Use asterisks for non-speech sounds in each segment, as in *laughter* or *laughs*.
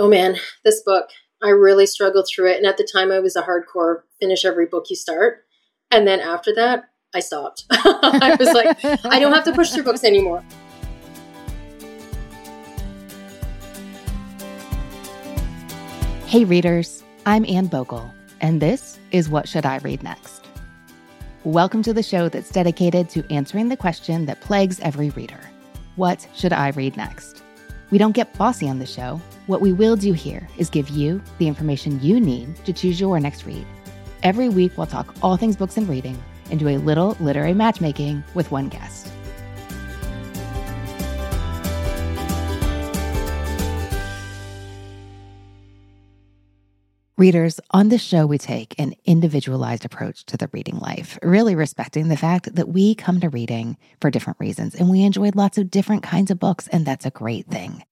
Oh man, this book, I really struggled through it. And at the time, I was a hardcore finish every book you start. And then after that, I stopped. *laughs* I was like, I don't have to push through books anymore. Hey, readers, I'm Anne Bogle, and this is What Should I Read Next? Welcome to the show that's dedicated to answering the question that plagues every reader What should I read next? We don't get bossy on the show. What we will do here is give you the information you need to choose your next read. Every week, we'll talk all things books and reading and do a little literary matchmaking with one guest. Readers, on this show, we take an individualized approach to the reading life, really respecting the fact that we come to reading for different reasons and we enjoy lots of different kinds of books, and that's a great thing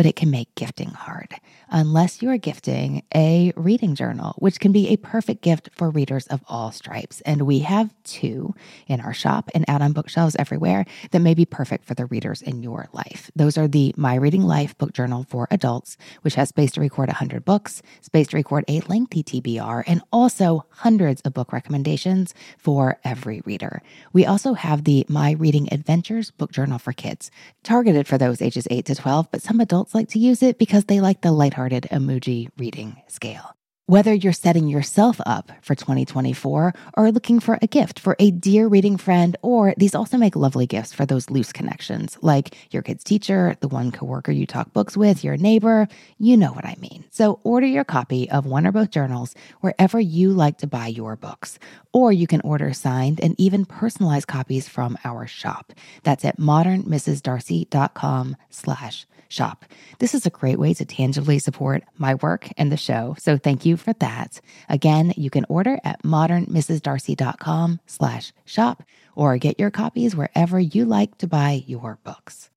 but it can make gifting hard unless you are gifting a reading journal, which can be a perfect gift for readers of all stripes. And we have two in our shop and out on bookshelves everywhere that may be perfect for the readers in your life. Those are the My Reading Life book journal for adults, which has space to record 100 books, space to record a lengthy TBR, and also hundreds of book recommendations for every reader. We also have the My Reading Adventures book journal for kids, targeted for those ages 8 to 12, but some adults adults like to use it because they like the lighthearted emoji reading scale. Whether you're setting yourself up for 2024 or looking for a gift for a dear reading friend, or these also make lovely gifts for those loose connections, like your kid's teacher, the one coworker you talk books with, your neighbor, you know what I mean. So order your copy of one or both journals wherever you like to buy your books, or you can order signed and even personalized copies from our shop. That's at modernmrsdarcy.com slash shop. This is a great way to tangibly support my work and the show. So thank you for that. Again, you can order at modernmrsdarcy.com slash shop or get your copies wherever you like to buy your books.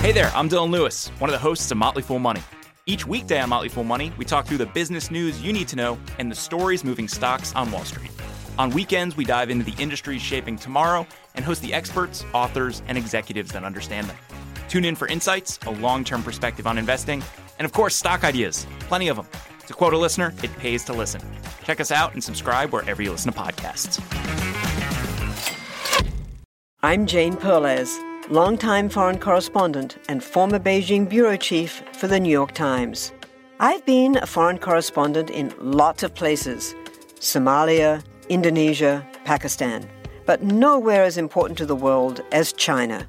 Hey there, I'm Dylan Lewis, one of the hosts of Motley Fool Money. Each weekday on Motley Fool Money, we talk through the business news you need to know and the stories moving stocks on Wall Street. On weekends, we dive into the industries shaping tomorrow and host the experts, authors, and executives that understand them. Tune in for insights, a long term perspective on investing, and of course, stock ideas. Plenty of them. To quote a listener, it pays to listen. Check us out and subscribe wherever you listen to podcasts. I'm Jane Perlez, longtime foreign correspondent and former Beijing bureau chief for the New York Times. I've been a foreign correspondent in lots of places Somalia, Indonesia, Pakistan, but nowhere as important to the world as China.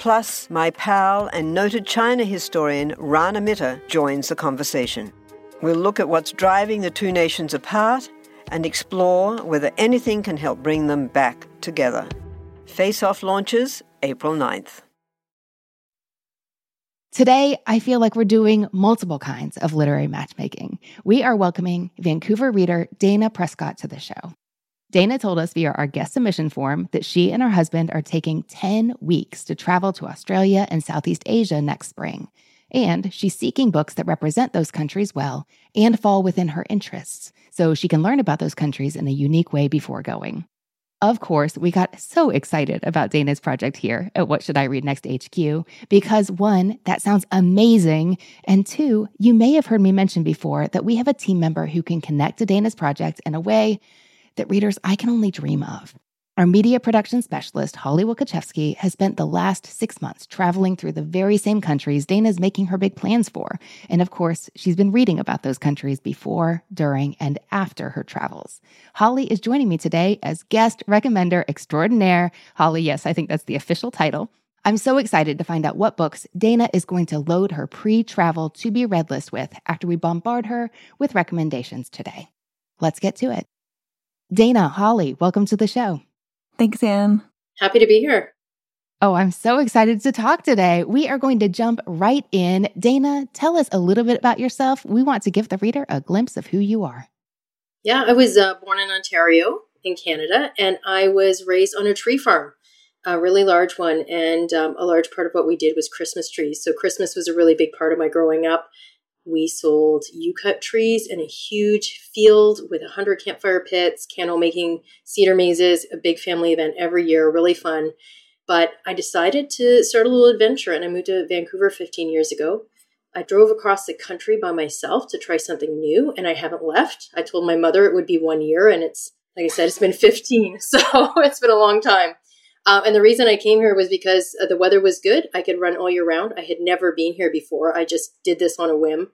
Plus, my pal and noted China historian Rana Mitter joins the conversation. We'll look at what's driving the two nations apart and explore whether anything can help bring them back together. Face Off launches April 9th. Today, I feel like we're doing multiple kinds of literary matchmaking. We are welcoming Vancouver reader Dana Prescott to the show. Dana told us via our guest submission form that she and her husband are taking 10 weeks to travel to Australia and Southeast Asia next spring. And she's seeking books that represent those countries well and fall within her interests, so she can learn about those countries in a unique way before going. Of course, we got so excited about Dana's project here at What Should I Read Next HQ because one, that sounds amazing. And two, you may have heard me mention before that we have a team member who can connect to Dana's project in a way that readers I can only dream of. Our media production specialist, Holly Wielkoszewski, has spent the last six months traveling through the very same countries Dana's making her big plans for. And of course, she's been reading about those countries before, during, and after her travels. Holly is joining me today as guest recommender extraordinaire. Holly, yes, I think that's the official title. I'm so excited to find out what books Dana is going to load her pre travel to be read list with after we bombard her with recommendations today. Let's get to it. Dana, Holly, welcome to the show. Thanks, Anne. Happy to be here. Oh, I'm so excited to talk today. We are going to jump right in. Dana, tell us a little bit about yourself. We want to give the reader a glimpse of who you are. Yeah, I was uh, born in Ontario in Canada, and I was raised on a tree farm, a really large one. And um, a large part of what we did was Christmas trees. So Christmas was a really big part of my growing up. We sold U cut trees in a huge field with 100 campfire pits, candle making, cedar mazes, a big family event every year, really fun. But I decided to start a little adventure and I moved to Vancouver 15 years ago. I drove across the country by myself to try something new and I haven't left. I told my mother it would be one year and it's, like I said, it's been 15. *laughs* So it's been a long time. Uh, and the reason I came here was because uh, the weather was good. I could run all year round. I had never been here before. I just did this on a whim.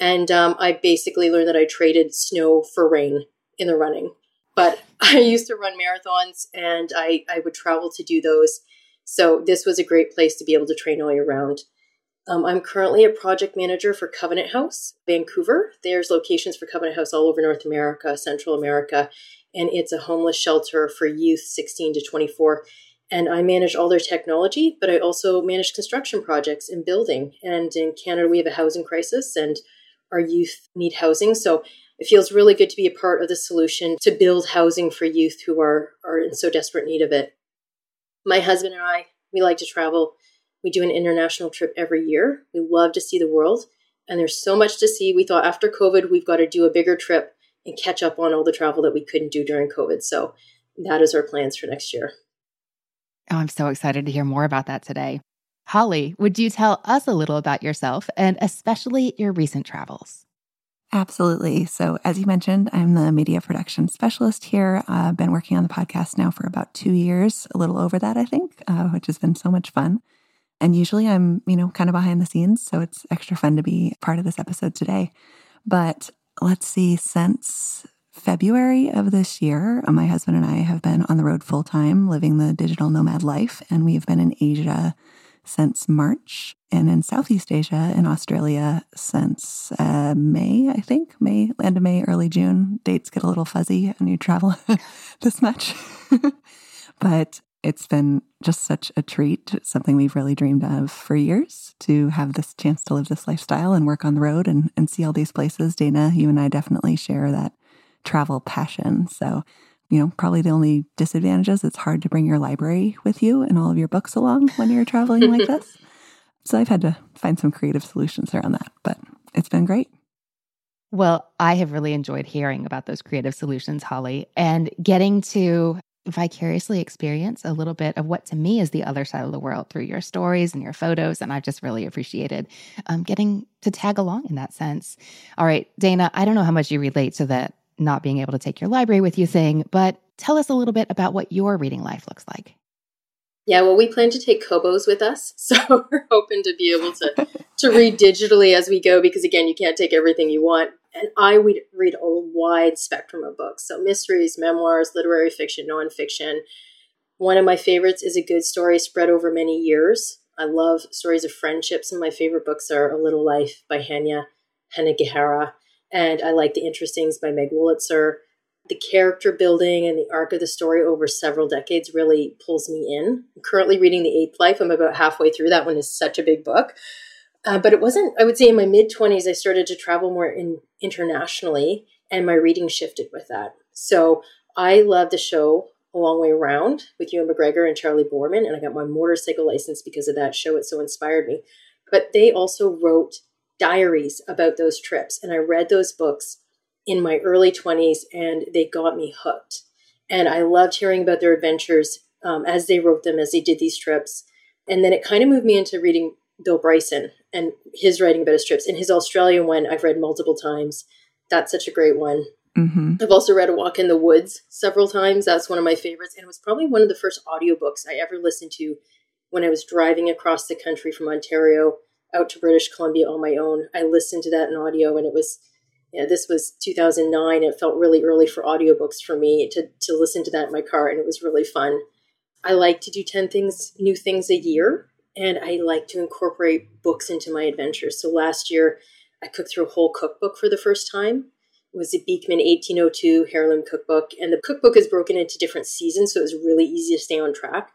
And um, I basically learned that I traded snow for rain in the running. But *laughs* I used to run marathons and I, I would travel to do those. So this was a great place to be able to train all year round. Um, I'm currently a project manager for Covenant House, Vancouver. There's locations for Covenant House all over North America, Central America, and it's a homeless shelter for youth 16 to 24. And I manage all their technology, but I also manage construction projects in building. And in Canada, we have a housing crisis, and our youth need housing. So it feels really good to be a part of the solution to build housing for youth who are, are in so desperate need of it my husband and I, we like to travel. We do an international trip every year. We love to see the world. And there's so much to see. We thought after COVID, we've got to do a bigger trip and catch up on all the travel that we couldn't do during COVID. So that is our plans for next year. Oh, I'm so excited to hear more about that today. Holly, would you tell us a little about yourself and especially your recent travels? Absolutely. So, as you mentioned, I'm the media production specialist here. I've been working on the podcast now for about two years, a little over that, I think, uh, which has been so much fun. And usually I'm, you know, kind of behind the scenes. So it's extra fun to be part of this episode today. But let's see, since February of this year, my husband and I have been on the road full time living the digital nomad life. And we've been in Asia since March and in Southeast Asia and Australia since uh, May, I think, May, end of May, early June. Dates get a little fuzzy when you travel *laughs* this much. *laughs* but it's been just such a treat, something we've really dreamed of for years to have this chance to live this lifestyle and work on the road and, and see all these places. Dana, you and I definitely share that travel passion. So you know, probably the only disadvantage is it's hard to bring your library with you and all of your books along when you're traveling like *laughs* this. So I've had to find some creative solutions around that, but it's been great. Well, I have really enjoyed hearing about those creative solutions, Holly, and getting to vicariously experience a little bit of what to me is the other side of the world through your stories and your photos. And I've just really appreciated um, getting to tag along in that sense. All right, Dana, I don't know how much you relate to that not being able to take your library with you thing, but tell us a little bit about what your reading life looks like. Yeah, well, we plan to take Kobos with us, *laughs* so we're hoping to be able to to read digitally as we go. Because again, you can't take everything you want. And I would read a wide spectrum of books, so mysteries, memoirs, literary fiction, nonfiction. One of my favorites is a good story spread over many years. I love stories of friendships, and my favorite books are A Little Life by Hanya Yanagihara and I like The Interestings by Meg Wolitzer. The character building and the arc of the story over several decades really pulls me in. I'm currently reading The Eighth Life. I'm about halfway through. That one is such a big book. Uh, but it wasn't, I would say in my mid 20s, I started to travel more in, internationally, and my reading shifted with that. So I love the show A Long Way Around with Ewan McGregor and Charlie Boorman, and I got my motorcycle license because of that show. It so inspired me. But they also wrote diaries about those trips. And I read those books in my early 20s and they got me hooked. And I loved hearing about their adventures um, as they wrote them, as they did these trips. And then it kind of moved me into reading Bill Bryson and his writing about his trips. And his Australian one, I've read multiple times. That's such a great one. Mm-hmm. I've also read A Walk in the Woods several times. That's one of my favorites. And it was probably one of the first audiobooks I ever listened to when I was driving across the country from Ontario out to British Columbia on my own. I listened to that in audio and it was yeah, this was 2009. It felt really early for audiobooks for me to, to listen to that in my car, and it was really fun. I like to do 10 things, new things a year, and I like to incorporate books into my adventures. So last year, I cooked through a whole cookbook for the first time. It was a Beekman 1802 heirloom cookbook, and the cookbook is broken into different seasons, so it was really easy to stay on track.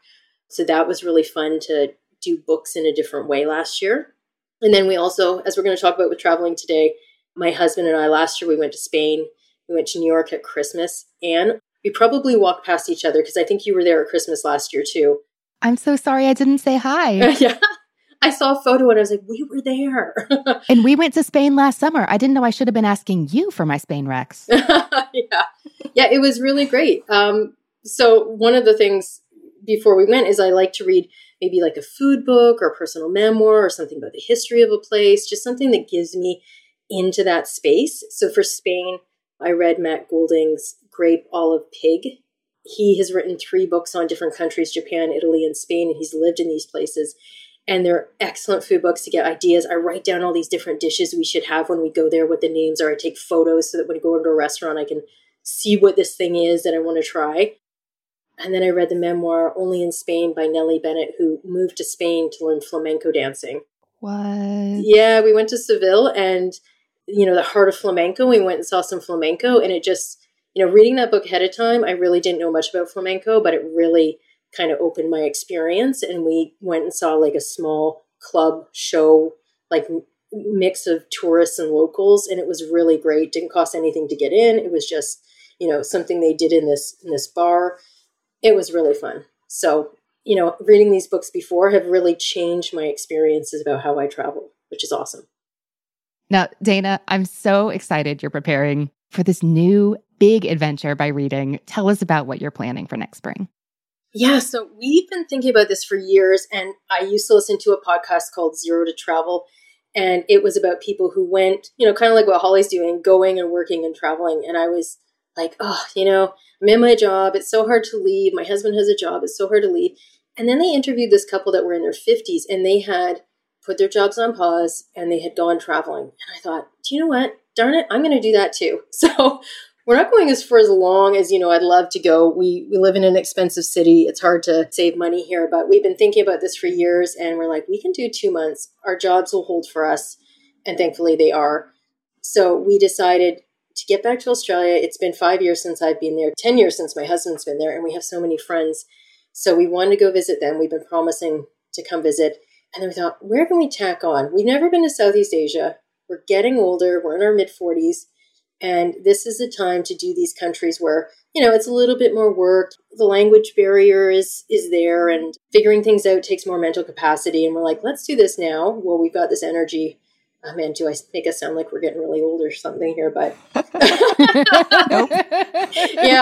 So that was really fun to do books in a different way last year. And then we also, as we're going to talk about with traveling today, my husband and I last year we went to Spain. We went to New York at Christmas, and we probably walked past each other because I think you were there at Christmas last year too. I'm so sorry I didn't say hi. *laughs* yeah. I saw a photo and I was like, we were there. *laughs* and we went to Spain last summer. I didn't know I should have been asking you for my Spain Rex. *laughs* yeah. Yeah, it was really great. Um, so, one of the things before we went is I like to read maybe like a food book or a personal memoir or something about the history of a place, just something that gives me into that space. So, for Spain, I read Matt Goulding's Grape Olive Pig. He has written three books on different countries Japan, Italy, and Spain, and he's lived in these places and they're excellent food books to get ideas. I write down all these different dishes we should have when we go there, what the names are. I take photos so that when I go into a restaurant, I can see what this thing is that I want to try. And then I read the memoir Only in Spain by Nellie Bennett, who moved to Spain to learn flamenco dancing. What? Yeah, we went to Seville and, you know, the heart of flamenco. We went and saw some flamenco, and it just, you know, reading that book ahead of time, I really didn't know much about flamenco, but it really kind of opened my experience and we went and saw like a small club show like mix of tourists and locals and it was really great didn't cost anything to get in it was just you know something they did in this in this bar it was really fun. So you know reading these books before have really changed my experiences about how i travel which is awesome. Now dana i'm so excited you're preparing for this new big adventure by reading. Tell us about what you're planning for next spring. Yeah, so we've been thinking about this for years, and I used to listen to a podcast called Zero to Travel, and it was about people who went, you know, kind of like what Holly's doing, going and working and traveling. And I was like, oh, you know, I'm in my job. It's so hard to leave. My husband has a job. It's so hard to leave. And then they interviewed this couple that were in their 50s, and they had put their jobs on pause and they had gone traveling. And I thought, do you know what? Darn it, I'm going to do that too. *laughs* So we're not going as for as long as you know I'd love to go. We we live in an expensive city. It's hard to save money here, but we've been thinking about this for years and we're like we can do 2 months. Our jobs will hold for us and thankfully they are. So we decided to get back to Australia. It's been 5 years since I've been there, 10 years since my husband's been there and we have so many friends. So we wanted to go visit them. We've been promising to come visit. And then we thought, where can we tack on? We've never been to Southeast Asia. We're getting older. We're in our mid 40s and this is a time to do these countries where, you know, it's a little bit more work. The language barrier is is there and figuring things out takes more mental capacity. And we're like, let's do this now. Well, we've got this energy. Oh man, do I make us sound like we're getting really old or something here? But *laughs* *laughs* yeah,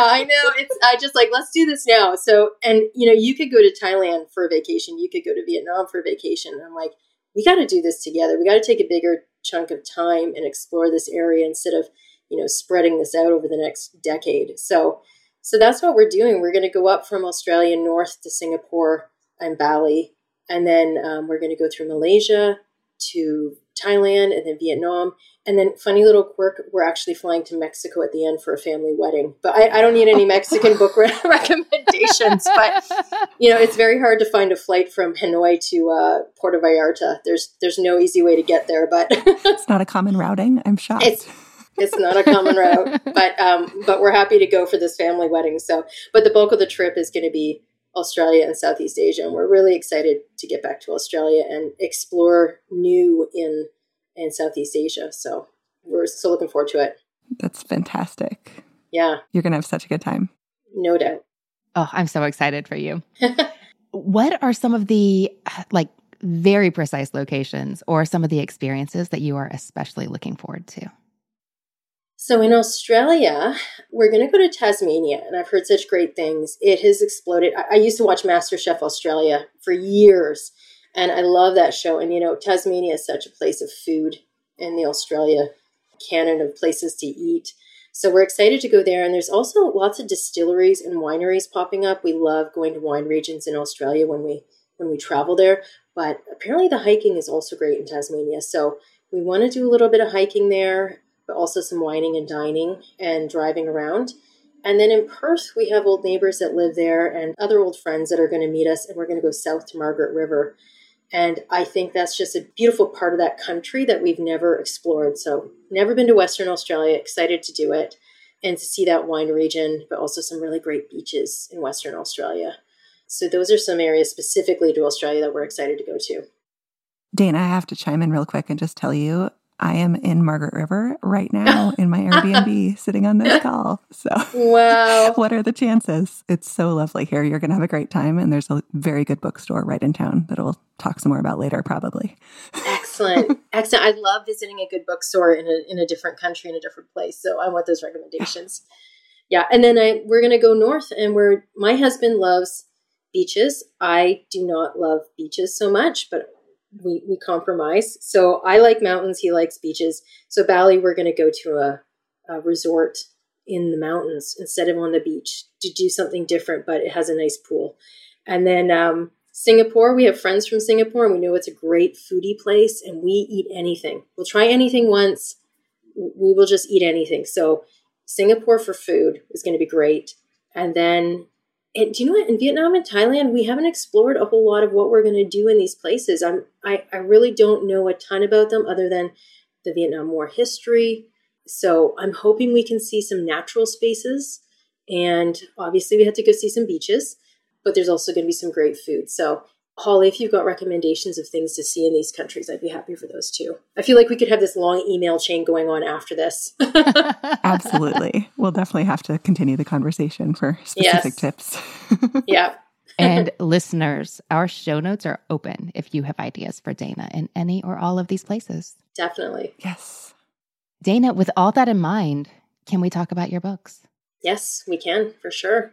I know. It's I just like let's do this now. So, and you know, you could go to Thailand for a vacation. You could go to Vietnam for a vacation. And I'm like, we got to do this together. We got to take a bigger chunk of time and explore this area instead of you know spreading this out over the next decade so so that's what we're doing we're going to go up from australia north to singapore and bali and then um, we're going to go through malaysia to thailand and then vietnam. And then funny little quirk we're actually flying to mexico at the end for a family wedding. But i, I don't need any mexican book re- *laughs* recommendations. But you know it's very hard to find a flight from hanoi to uh, puerto vallarta. There's there's no easy way to get there but *laughs* it's not a common routing i'm shocked. It's, it's not a common route, but um, but we're happy to go for this family wedding. So, but the bulk of the trip is going to be Australia and Southeast Asia, and we're really excited to get back to Australia and explore new in in Southeast Asia. So, we're so looking forward to it. That's fantastic. Yeah, you're going to have such a good time. No doubt. Oh, I'm so excited for you. *laughs* what are some of the like very precise locations or some of the experiences that you are especially looking forward to? So in Australia, we're going to go to Tasmania, and I've heard such great things. It has exploded. I, I used to watch MasterChef Australia for years, and I love that show. And you know, Tasmania is such a place of food in the Australia canon of places to eat. So we're excited to go there. And there's also lots of distilleries and wineries popping up. We love going to wine regions in Australia when we when we travel there. But apparently the hiking is also great in Tasmania. So we want to do a little bit of hiking there but also some wining and dining and driving around. And then in Perth, we have old neighbors that live there and other old friends that are going to meet us, and we're going to go south to Margaret River. And I think that's just a beautiful part of that country that we've never explored. So, never been to Western Australia, excited to do it and to see that wine region, but also some really great beaches in Western Australia. So those are some areas specifically to Australia that we're excited to go to. Dana, I have to chime in real quick and just tell you I am in Margaret River right now *laughs* in my Airbnb sitting on this call. So, wow. *laughs* what are the chances? It's so lovely here. You're going to have a great time. And there's a very good bookstore right in town that we'll talk some more about later, probably. Excellent. *laughs* Excellent. I love visiting a good bookstore in a, in a different country, in a different place. So, I want those recommendations. Yeah. And then I, we're going to go north, and where my husband loves beaches. I do not love beaches so much, but we, we compromise. So I like mountains, he likes beaches. So Bali, we're going to go to a, a resort in the mountains instead of on the beach to do something different, but it has a nice pool. And then um, Singapore, we have friends from Singapore and we know it's a great foodie place and we eat anything. We'll try anything once. We will just eat anything. So Singapore for food is going to be great. And then and do you know what? In Vietnam and Thailand, we haven't explored a whole lot of what we're going to do in these places. I'm, I, I really don't know a ton about them other than the Vietnam War history. So I'm hoping we can see some natural spaces. And obviously, we have to go see some beaches, but there's also going to be some great food. So Holly, if you've got recommendations of things to see in these countries, I'd be happy for those too. I feel like we could have this long email chain going on after this. *laughs* *laughs* Absolutely. We'll definitely have to continue the conversation for specific yes. tips. *laughs* yeah. and listeners, our show notes are open if you have ideas for Dana in any or all of these places. Definitely. Yes. Dana, with all that in mind, can we talk about your books? Yes, we can, for sure.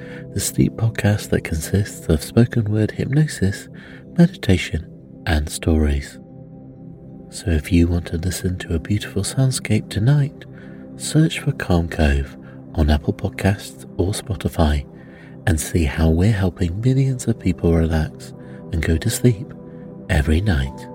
the sleep podcast that consists of spoken word hypnosis, meditation, and stories. So if you want to listen to a beautiful soundscape tonight, search for Calm Cove on Apple Podcasts or Spotify and see how we're helping millions of people relax and go to sleep every night.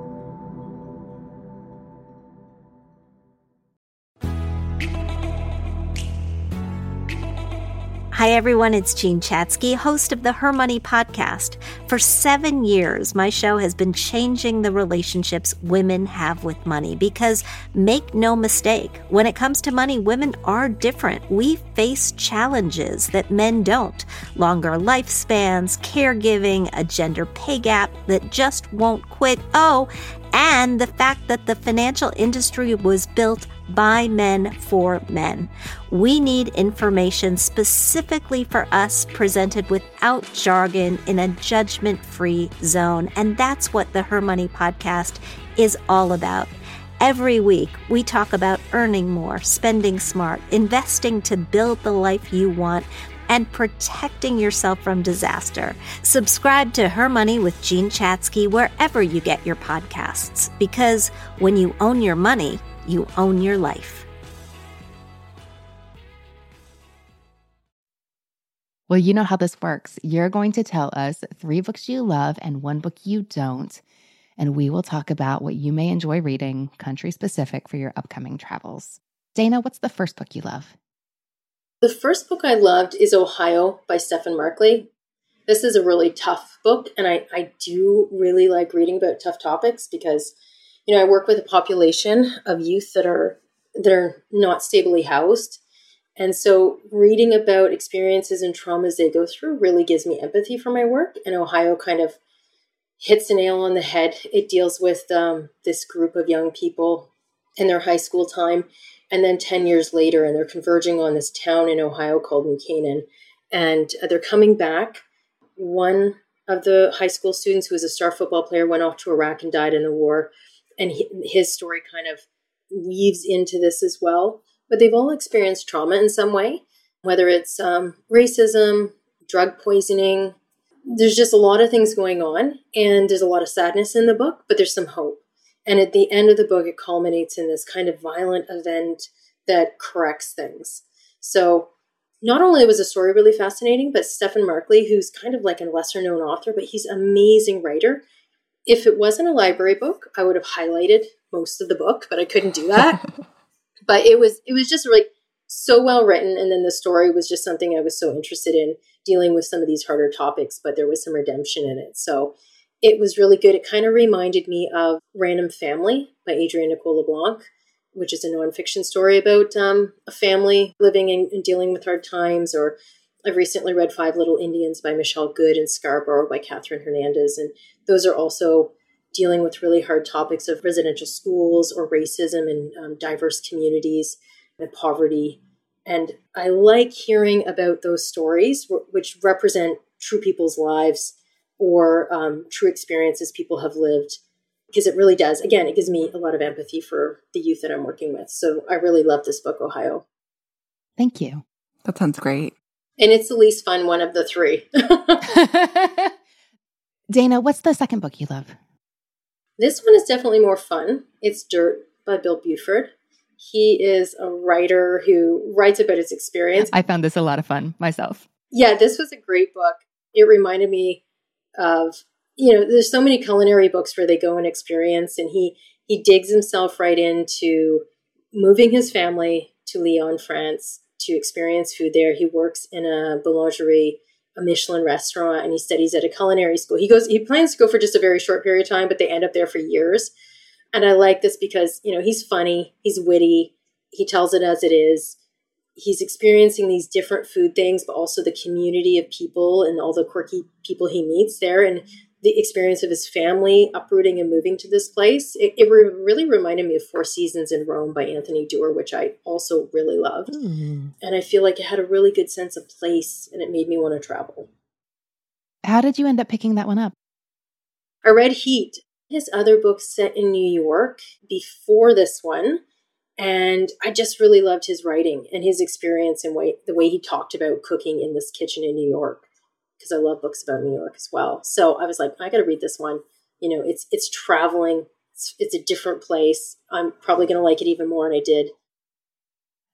Hi, everyone. It's Jean Chatzky, host of the Her Money podcast. For seven years, my show has been changing the relationships women have with money because make no mistake, when it comes to money, women are different. We face challenges that men don't longer lifespans, caregiving, a gender pay gap that just won't quit. Oh, and the fact that the financial industry was built by men for men. We need information specifically for us presented without jargon in a judgment free zone. And that's what the Her Money podcast is all about. Every week, we talk about earning more, spending smart, investing to build the life you want, and protecting yourself from disaster. Subscribe to Her Money with Jean Chatzky wherever you get your podcasts, because when you own your money, you own your life. Well, you know how this works. You're going to tell us three books you love and one book you don't. And we will talk about what you may enjoy reading, country specific, for your upcoming travels. Dana, what's the first book you love? The first book I loved is Ohio by Stephen Markley. This is a really tough book, and I, I do really like reading about tough topics because you know, I work with a population of youth that are that are not stably housed. And so reading about experiences and traumas they go through really gives me empathy for my work. And Ohio kind of hits the nail on the head. It deals with um, this group of young people in their high school time. And then 10 years later, and they're converging on this town in Ohio called New Canaan. And they're coming back. One of the high school students, who was a star football player, went off to Iraq and died in the war and his story kind of weaves into this as well. But they've all experienced trauma in some way, whether it's um, racism, drug poisoning. There's just a lot of things going on, and there's a lot of sadness in the book, but there's some hope. And at the end of the book, it culminates in this kind of violent event that corrects things. So, not only was the story really fascinating, but Stephen Markley, who's kind of like a lesser known author, but he's an amazing writer If it wasn't a library book, I would have highlighted most of the book, but I couldn't do that. *laughs* but it was it was just like so well written and then the story was just something I was so interested in dealing with some of these harder topics, but there was some redemption in it. So it was really good. It kind of reminded me of Random Family by Adrienne Nicole LeBlanc, which is a nonfiction story about um, a family living and dealing with hard times. Or I've recently read Five Little Indians by Michelle Good and Scarborough by Catherine Hernandez. And those are also dealing with really hard topics of residential schools or racism in um, diverse communities and poverty. And I like hearing about those stories, which represent true people's lives or um, true experiences people have lived, because it really does. Again, it gives me a lot of empathy for the youth that I'm working with. So I really love this book, Ohio. Thank you. That sounds great. And it's the least fun one of the three. *laughs* Dana, what's the second book you love? This one is definitely more fun. It's Dirt by Bill Buford. He is a writer who writes about his experience. I found this a lot of fun myself. Yeah, this was a great book. It reminded me of, you know, there's so many culinary books where they go and experience, and he he digs himself right into moving his family to Lyon, France, to experience food there. He works in a boulangerie, a Michelin restaurant, and he studies at a culinary school. He goes, he plans to go for just a very short period of time, but they end up there for years. And I like this because, you know, he's funny, he's witty, he tells it as it is. He's experiencing these different food things, but also the community of people and all the quirky people he meets there and the experience of his family uprooting and moving to this place. It, it re- really reminded me of Four Seasons in Rome by Anthony Doerr, which I also really loved. Mm. And I feel like it had a really good sense of place and it made me want to travel. How did you end up picking that one up? I read Heat his other book set in New York before this one. And I just really loved his writing and his experience and way, the way he talked about cooking in this kitchen in New York, because I love books about New York as well. So I was like, I got to read this one. You know, it's it's traveling. It's, it's a different place. I'm probably going to like it even more, and I did.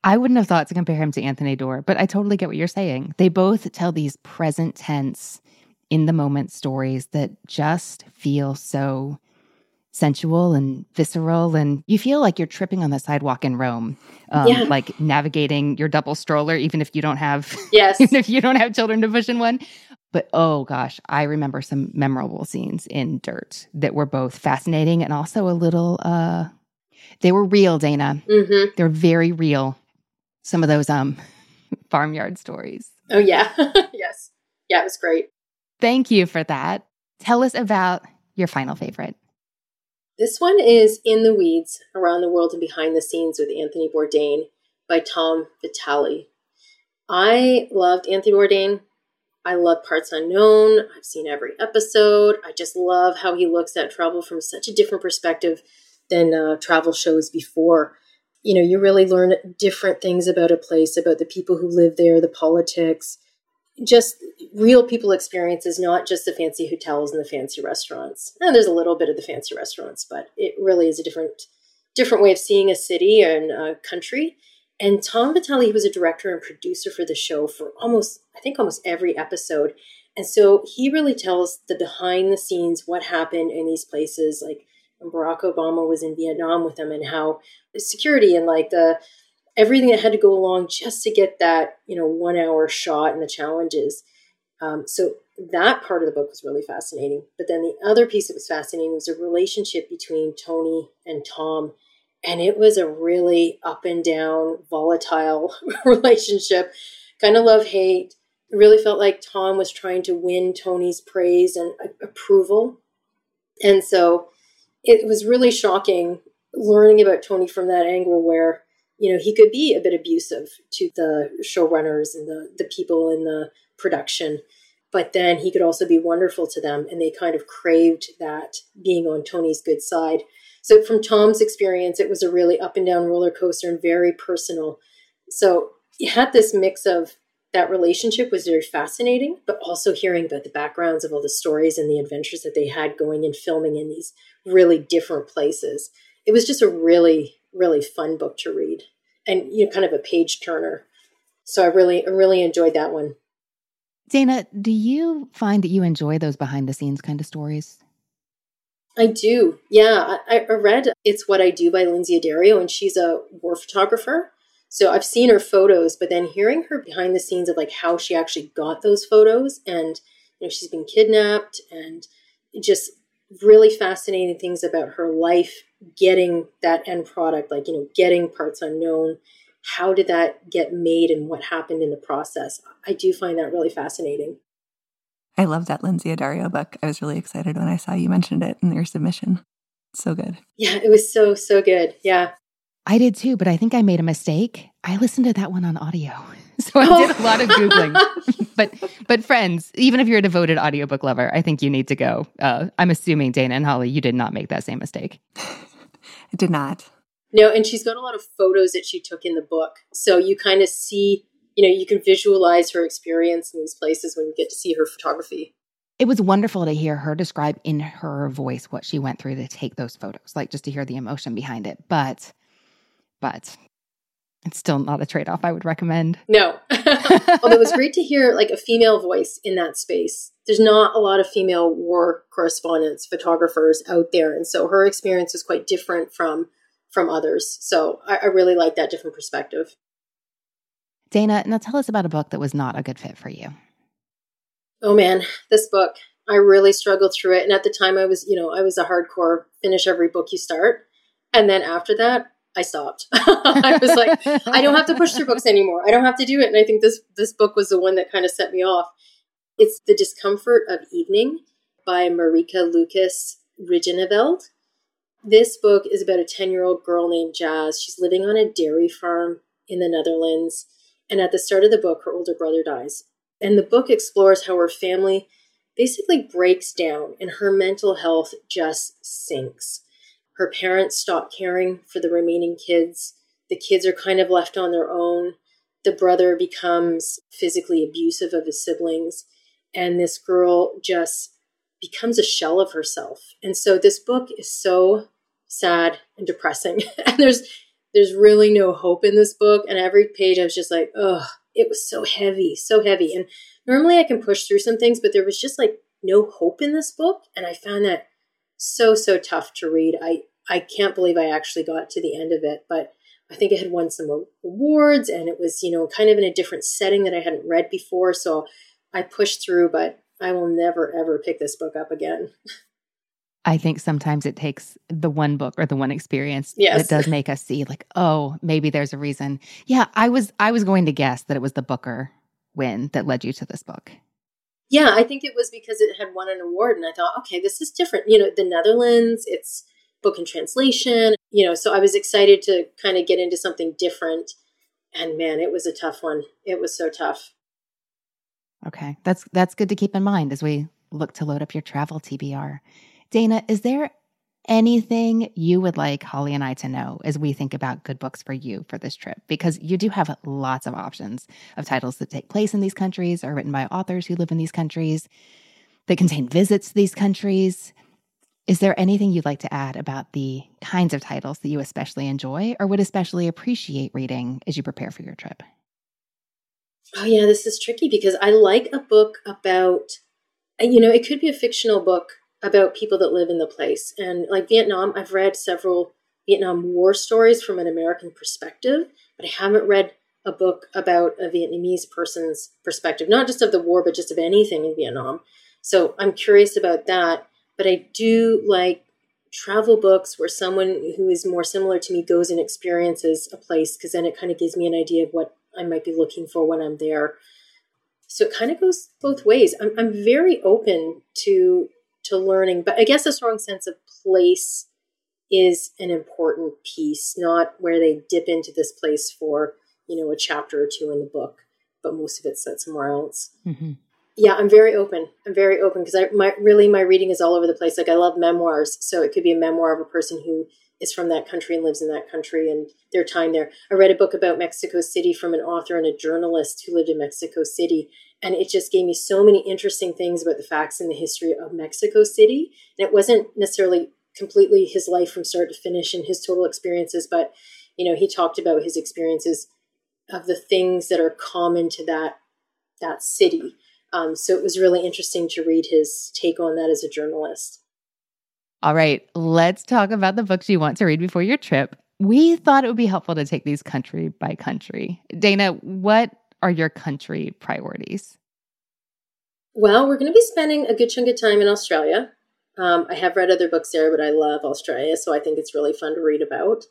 I wouldn't have thought to compare him to Anthony Doerr, but I totally get what you're saying. They both tell these present tense in the moment stories that just feel so sensual and visceral and you feel like you're tripping on the sidewalk in rome um, yeah. like navigating your double stroller even if you don't have *laughs* yes even if you don't have children to push in one but oh gosh i remember some memorable scenes in dirt that were both fascinating and also a little uh they were real dana mm-hmm. they're very real some of those um *laughs* farmyard stories oh yeah *laughs* yes yeah it was great Thank you for that. Tell us about your final favorite. This one is In the Weeds Around the World and Behind the Scenes with Anthony Bourdain by Tom Vitale. I loved Anthony Bourdain. I love Parts Unknown. I've seen every episode. I just love how he looks at travel from such a different perspective than uh, travel shows before. You know, you really learn different things about a place, about the people who live there, the politics, just real people experiences, not just the fancy hotels and the fancy restaurants. And there's a little bit of the fancy restaurants, but it really is a different different way of seeing a city and a country. And Tom Vitale he was a director and producer for the show for almost, I think, almost every episode. And so he really tells the behind the scenes what happened in these places, like when Barack Obama was in Vietnam with them, and how the security and like the everything that had to go along just to get that you know one hour shot and the challenges. Um, so that part of the book was really fascinating. But then the other piece that was fascinating was the relationship between tony and tom. And it was a really up and down volatile *laughs* relationship. Kind of love hate. It really felt like tom was trying to win tony's praise and approval. And so it was really shocking learning about tony from that angle where you know, he could be a bit abusive to the showrunners and the, the people in the production, but then he could also be wonderful to them. And they kind of craved that being on Tony's good side. So, from Tom's experience, it was a really up and down roller coaster and very personal. So, you had this mix of that relationship was very fascinating, but also hearing about the backgrounds of all the stories and the adventures that they had going and filming in these really different places. It was just a really, really fun book to read and you know kind of a page turner. So I really really enjoyed that one. Dana, do you find that you enjoy those behind the scenes kind of stories? I do. Yeah, I, I read It's What I Do by Lynsey Addario and she's a war photographer. So I've seen her photos, but then hearing her behind the scenes of like how she actually got those photos and you know she's been kidnapped and just really fascinating things about her life getting that end product like you know getting parts unknown how did that get made and what happened in the process i do find that really fascinating I love that Lynsey Addario book. I was really excited when I saw you mentioned it in your submission. So good. Yeah, it was so, so good. Yeah. I did too, but I think I made a mistake. I listened to that one on audio. *laughs* So I did a lot of Googling. *laughs* but but friends, even if you're a devoted audiobook lover, I think you need to go. Uh, I'm assuming Dana and Holly, you did not make that same mistake. *laughs* I did not. No, and she's got a lot of photos that she took in the book. So you kind of see you know, you can visualize her experience in these places when you get to see her photography. It was wonderful to hear her describe in her voice what she went through to take those photos, like just to hear the emotion behind it. But, but it's still not a trade off I would recommend. No. *laughs* Although it was great to hear like a female voice in that space. There's not a lot of female war correspondents, photographers out there. And so her experience was quite different from from others. So I, I really like that different perspective. Dana, now tell us about a book that was not a good fit for you. Oh man, this book, I really struggled through it. And at the time, I was, you know, I was a hardcore finish every book you start. And then after that, I stopped. *laughs* I was like, I don't have to push through books anymore. I don't have to do it. And I think this this book was the one that kind of set me off. It's The Discomfort of Evening by Marika Lucas Rijneveld. This book is about a 10 year old girl named Jazz. She's living on a dairy farm in the Netherlands. And at the start of the book, her older brother dies. And the book explores how her family basically breaks down and her mental health just sinks. Her parents stop caring for the remaining kids. The kids are kind of left on their own. The brother becomes physically abusive of his siblings. And this girl just becomes a shell of herself. And so this book is so sad and depressing. *laughs* and there's there's really no hope in this book. And every page I was just like, oh, it was so heavy, so heavy. And normally I can push through some things, but there was just like no hope in this book. And I found that so, so tough to read. I, I can't believe I actually got to the end of it, but I think it had won some awards and it was, you know, kind of in a different setting that I hadn't read before. So I pushed through, but I will never, ever pick this book up again. *laughs* I think sometimes it takes the one book or the one experience yes. that does make us see like, oh, maybe there's a reason. Yeah, I was I was going to guess that it was the Booker win that led you to this book. Yeah, I think it was because it had won an award and I thought, okay, this is different. You know, the Netherlands, it's book and translation, you know, so I was excited to kind of get into something different. And man, it was a tough one. It was so tough. Okay. That's that's good to keep in mind as we look to load up your travel TBR. Dana, is there anything you would like Holly and I to know as we think about good books for you for this trip? Because you do have lots of options of titles that take place in these countries or written by authors who live in these countries that contain visits to these countries. Is there anything you'd like to add about the kinds of titles that you especially enjoy or would especially appreciate reading as you prepare for your trip? Oh, yeah, this is tricky because I like a book about, uh, you know, it could be a fictional book about people that live in the place. And like Vietnam, I've read several Vietnam War stories from an American perspective, but I haven't read a book about a Vietnamese person's perspective, not just of the war, but just of anything in Vietnam. So I'm curious about that. But I do like travel books where someone who is more similar to me goes and experiences a place because then it kind of gives me an idea of what I might be looking for when I'm there. So it kind of goes both ways. I'm, I'm very open to to learning. But I guess a strong sense of place is an important piece, not where they dip into this place for, you know, a chapter or two in the book, but most of it's set somewhere else. Mm-hmm. Yeah, I'm very open. I'm very open because I my really my reading is all over the place. Like I love memoirs, so it could be a memoir of a person who is from that country and lives in that country and their time there. I read a book about Mexico City from an author and a journalist who lived in Mexico City, and it just gave me so many interesting things about the facts and the history of Mexico City. And it wasn't necessarily completely his life from start to finish and his total experiences, but you know, he talked about his experiences of the things that are common to that that city. Um, so it was really interesting to read his take on that as a journalist. All right, let's talk about the books you want to read before your trip. We thought it would be helpful to take these country by country. Dana, what are your country priorities? Well, we're going to be spending a good chunk of time in Australia. Um, I have read other books there, but I love Australia, so I think it's really fun to read about.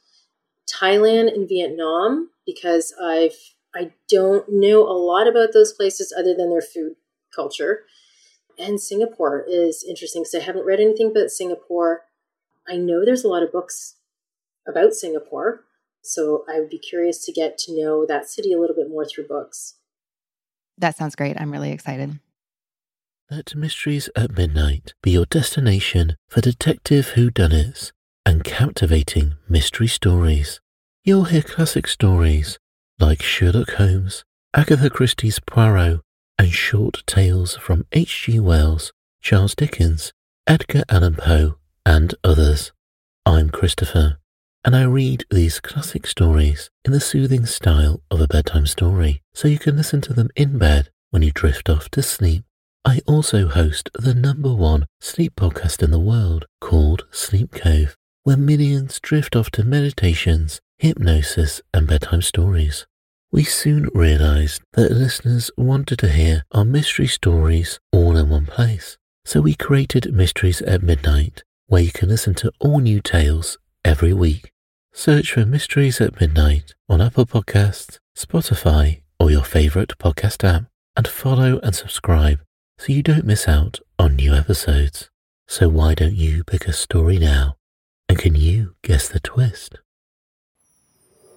Thailand and Vietnam, because I've I don't know a lot about those places other than their food culture. And Singapore is interesting because I haven't read anything about Singapore. I know there's a lot of books about Singapore, so I would be curious to get to know that city a little bit more through books. That sounds great. I'm really excited. Let Mysteries at Midnight be your destination for detective whodunits and captivating mystery stories. You'll hear classic stories like Sherlock Holmes, Agatha Christie's Poirot, and short tales from H.G. Wells, Charles Dickens, Edgar Allan Poe, and others. I'm Christopher, and I read these classic stories in the soothing style of a bedtime story, so you can listen to them in bed when you drift off to sleep. I also host the number one sleep podcast in the world called Sleep Cove, where millions drift off to meditations, hypnosis, and bedtime stories. We soon realized that listeners wanted to hear our mystery stories all in one place. So we created Mysteries at Midnight, where you can listen to all new tales every week. Search for Mysteries at Midnight on Apple Podcasts, Spotify, or your favorite podcast app, and follow and subscribe so you don't miss out on new episodes. So why don't you pick a story now? And can you guess the twist?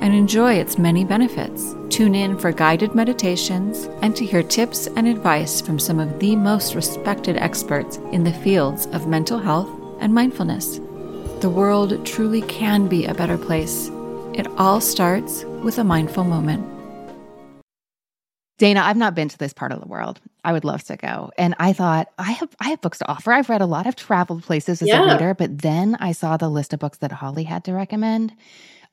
and enjoy its many benefits. Tune in for guided meditations and to hear tips and advice from some of the most respected experts in the fields of mental health and mindfulness. The world truly can be a better place. It all starts with a mindful moment. Dana, I've not been to this part of the world. I would love to go. And I thought, I have I have books to offer. I've read a lot of travel places as Yeah. a reader, but then I saw the list of books that Holly had to recommend.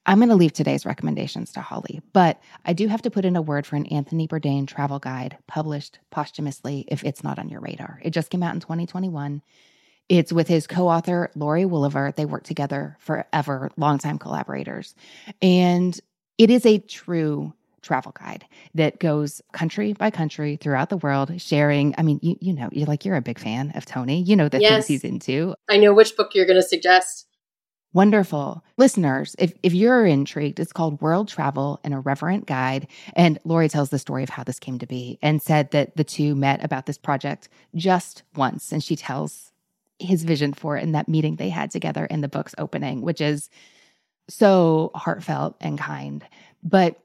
I'm going to leave today's recommendations to Holly, but I do have to put in a word for an Anthony Bourdain travel guide published posthumously if it's not on your radar. It just came out in 2021. It's with his co author, Laurie Woolever. They work together forever, longtime collaborators. And it is a true travel guide that goes country by country throughout the world, sharing. I mean, you, you know, you're like, you're a big fan of Tony. You know the Yes. things he's into. I know which book you're going to suggest. Wonderful. Listeners, if, if you're intrigued, it's called World Travel, an Irreverent Guide. And Lori tells the story of how this came to be and said that the two met about this project just once. And she tells his vision for it in that meeting they had together in the book's opening, which is so heartfelt and kind. But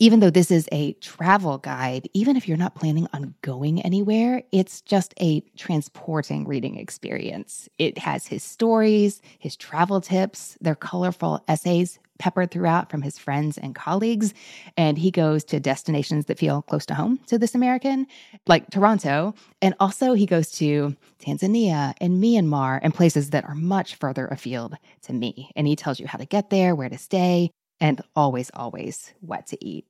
even though this is a travel guide, even if you're not planning on going anywhere, it's just a transporting reading experience. It has his stories, his travel tips, their colorful essays peppered throughout from his friends and colleagues. And he goes to destinations that feel close to home to this American, like Toronto. And also, he goes to Tanzania and Myanmar and places that are much further afield to me. And he tells you how to get there, where to stay, and always, always what to eat.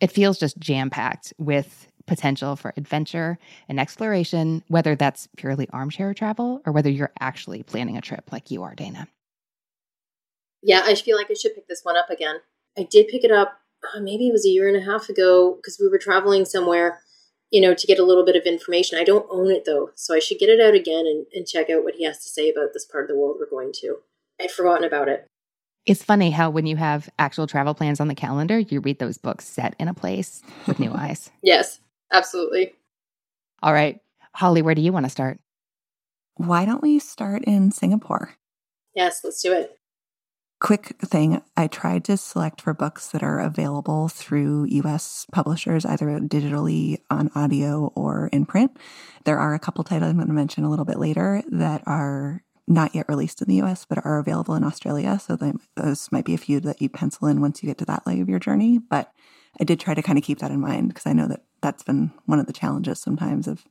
It feels just jam packed with potential for adventure and exploration, whether that's purely armchair travel or whether you're actually planning a trip like you are, Dana. Yeah, I feel like I should pick this one up again. I did pick it up, uh, maybe it was a year and a half ago, because we were traveling somewhere, you know, to get a little bit of information. I don't own it though, so I should get it out again and, and check out what he has to say about this part of the world we're going to. I'd forgotten about it. It's funny how when you have actual travel plans on the calendar, you read those books set in a place with new *laughs* eyes. Yes, absolutely. All right. Holly, where do you want to start? Why don't we start in Singapore? Yes, let's do it. Quick thing I tried to select for books that are available through US publishers, either digitally on audio or in print. There are a couple titles I'm going to mention a little bit later that are not yet released in the US, but are available in Australia. So they, those might be a few that you pencil in once you get to that leg of your journey. But I did try to kind of keep that in mind because I know that that's been one of the challenges sometimes of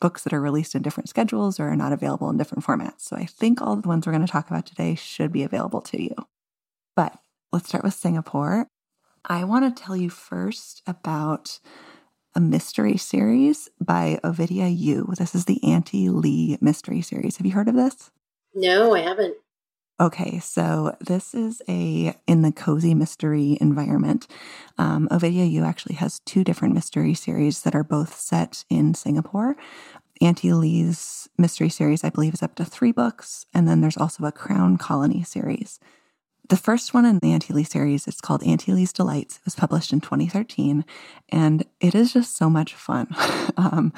books that are released in different schedules or are not available in different formats. So I think all the ones we're going to talk about today should be available to you. But let's start with Singapore. I want to tell you first about a mystery series by Ovidia Yu. This is the Auntie Lee mystery series. Have you heard of this? No, I haven't. Okay, so this is a in the cozy mystery environment. Um, Ovidia Yu actually has two different mystery series that are both set in Singapore. Auntie Lee's mystery series, I believe, is up to three books, and then there's also a Crown Colony series. The first one in the Auntie Lee series is called Auntie Lee's Delights. It was published in 2013, and it is just so much fun. *laughs* um,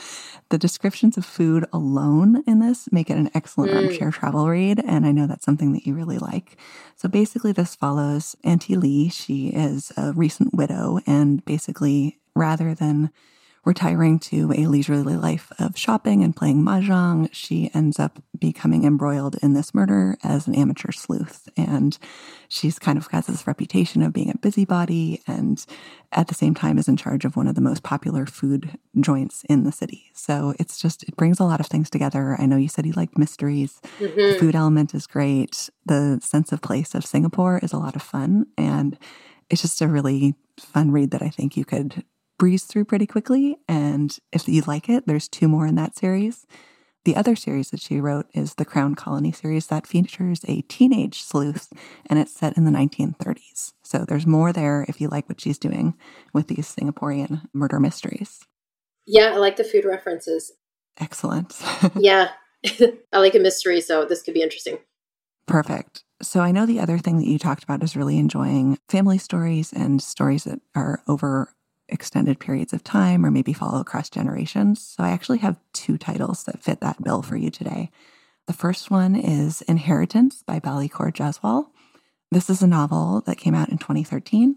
the descriptions of food alone in this make it an excellent mm. armchair travel read, and I know that's something that you really like. So basically, this follows Auntie Lee. She is a recent widow, and basically, rather than Retiring to a leisurely life of shopping and playing mahjong, she ends up becoming embroiled in this murder as an amateur sleuth. And she's kind of has this reputation of being a busybody and at the same time is in charge of one of the most popular food joints in the city. So it's just, it brings a lot of things together. I know you said you liked mysteries. Mm-hmm. The food element is great. The sense of place of Singapore is a lot of fun. And it's just a really fun read that I think you could breeze through pretty quickly. And if you like it, there's two more in that series. The other series that she wrote is the Crown Colony series that features a teenage sleuth and it's set in the 1930s. So there's more there if you like what she's doing with these Singaporean murder mysteries. Yeah, I like the food references. Excellent. *laughs* yeah, *laughs* I like a mystery, so this could be interesting. Perfect. So I know the other thing that you talked about is really enjoying family stories and stories that are over extended periods of time or maybe follow across generations. So I actually have two titles that fit that bill for you today. The first one is Inheritance by Balli Kaur Jaswal. This is a novel that came out in 2013,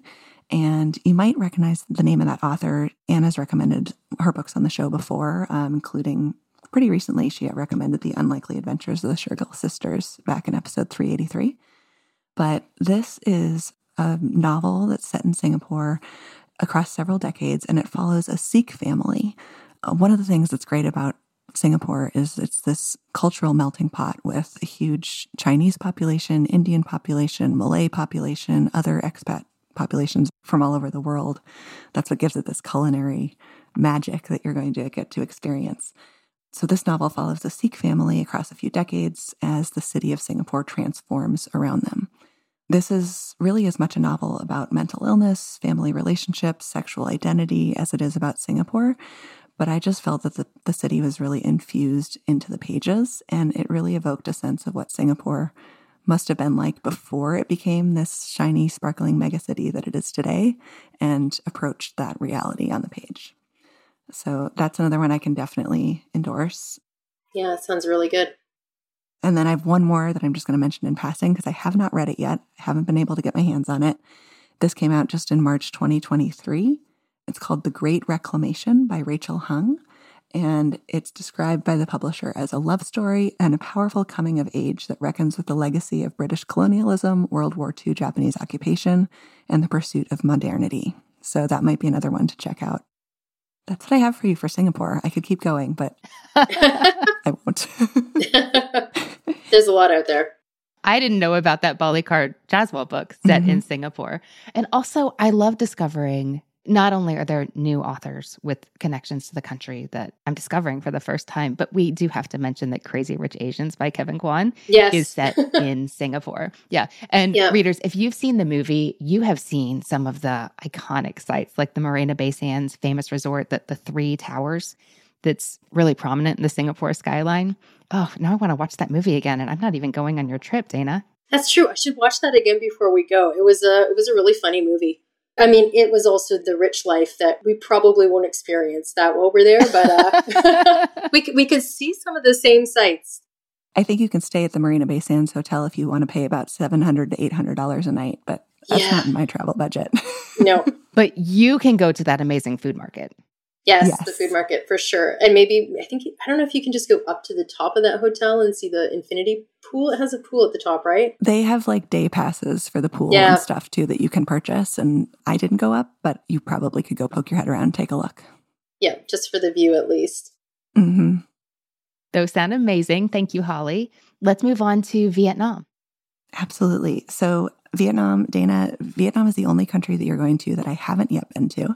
and you might recognize the name of that author. Anna's recommended her books on the show before, um, including pretty recently, she recommended The Unlikely Adventures of the Shergill Sisters back in episode 383. But this is a novel that's set in Singapore across several decades, and it follows a Sikh family. Uh, one of the things that's great about Singapore is it's this cultural melting pot with a huge Chinese population, Indian population, Malay population, other expat populations from all over the world. That's what gives it this culinary magic that you're going to get to experience. So, this novel follows a Sikh family across a few decades as the city of Singapore transforms around them. This is really as much a novel about mental illness, family relationships, sexual identity as it is about Singapore. But I just felt that the, the city was really infused into the pages, and it really evoked a sense of what Singapore must have been like before it became this shiny, sparkling megacity that it is today, and approached that reality on the page. So that's another one I can definitely endorse. Yeah, sounds really good. And then I have one more that I'm just going to mention in passing because I have not read it yet. I haven't been able to get my hands on it. This came out just in March 2023. It's called The Great Reclamation by Rachel Heng. And it's described by the publisher as a love story and a powerful coming of age that reckons with the legacy of British colonialism, World War II Japanese occupation, and the pursuit of modernity. So that might be another one to check out. That's what I have for you for Singapore. I could keep going, but *laughs* I won't. *laughs* There's a lot out there. I didn't know about that Balli Kaur Jaswal book set mm-hmm. in Singapore. And also, I love discovering not only are there new authors with connections to the country that I'm discovering for the first time, but we do have to mention that Crazy Rich Asians by Kevin Kwan yes. is set *laughs* in Singapore. Yeah. And yeah. readers, if you've seen the movie, you have seen some of the iconic sites like the Marina Bay Sands famous resort, that the three towers that's really prominent in the Singapore skyline. Oh, now I want to watch that movie again. And I'm not even going on your trip, Dana. That's true. I should watch that again before we go. It was a it was a really funny movie. I mean, it was also the rich life that we probably won't experience that while we're there, but uh, *laughs* we we could see some of the same sights. I think you can stay at the Marina Bay Sands Hotel if you want to pay about seven hundred to eight hundred dollars a night, but that's yeah. not in my travel budget. *laughs* no, but you can go to that amazing food market. Yes, yes, the food market for sure. And maybe I think I don't know if you can just go up to the top of that hotel and see the infinity pool. It has a pool at the top, right? They have like day passes for the pool Yeah. and stuff too that you can purchase. And I didn't go up, but you probably could go poke your head around and take a look. Yeah, just for the view at least. Mm-hmm. Those sound amazing. Thank you, Holly. Let's move on to Vietnam. Absolutely. So, Vietnam, Dana, Vietnam is the only country that you're going to that I haven't yet been to.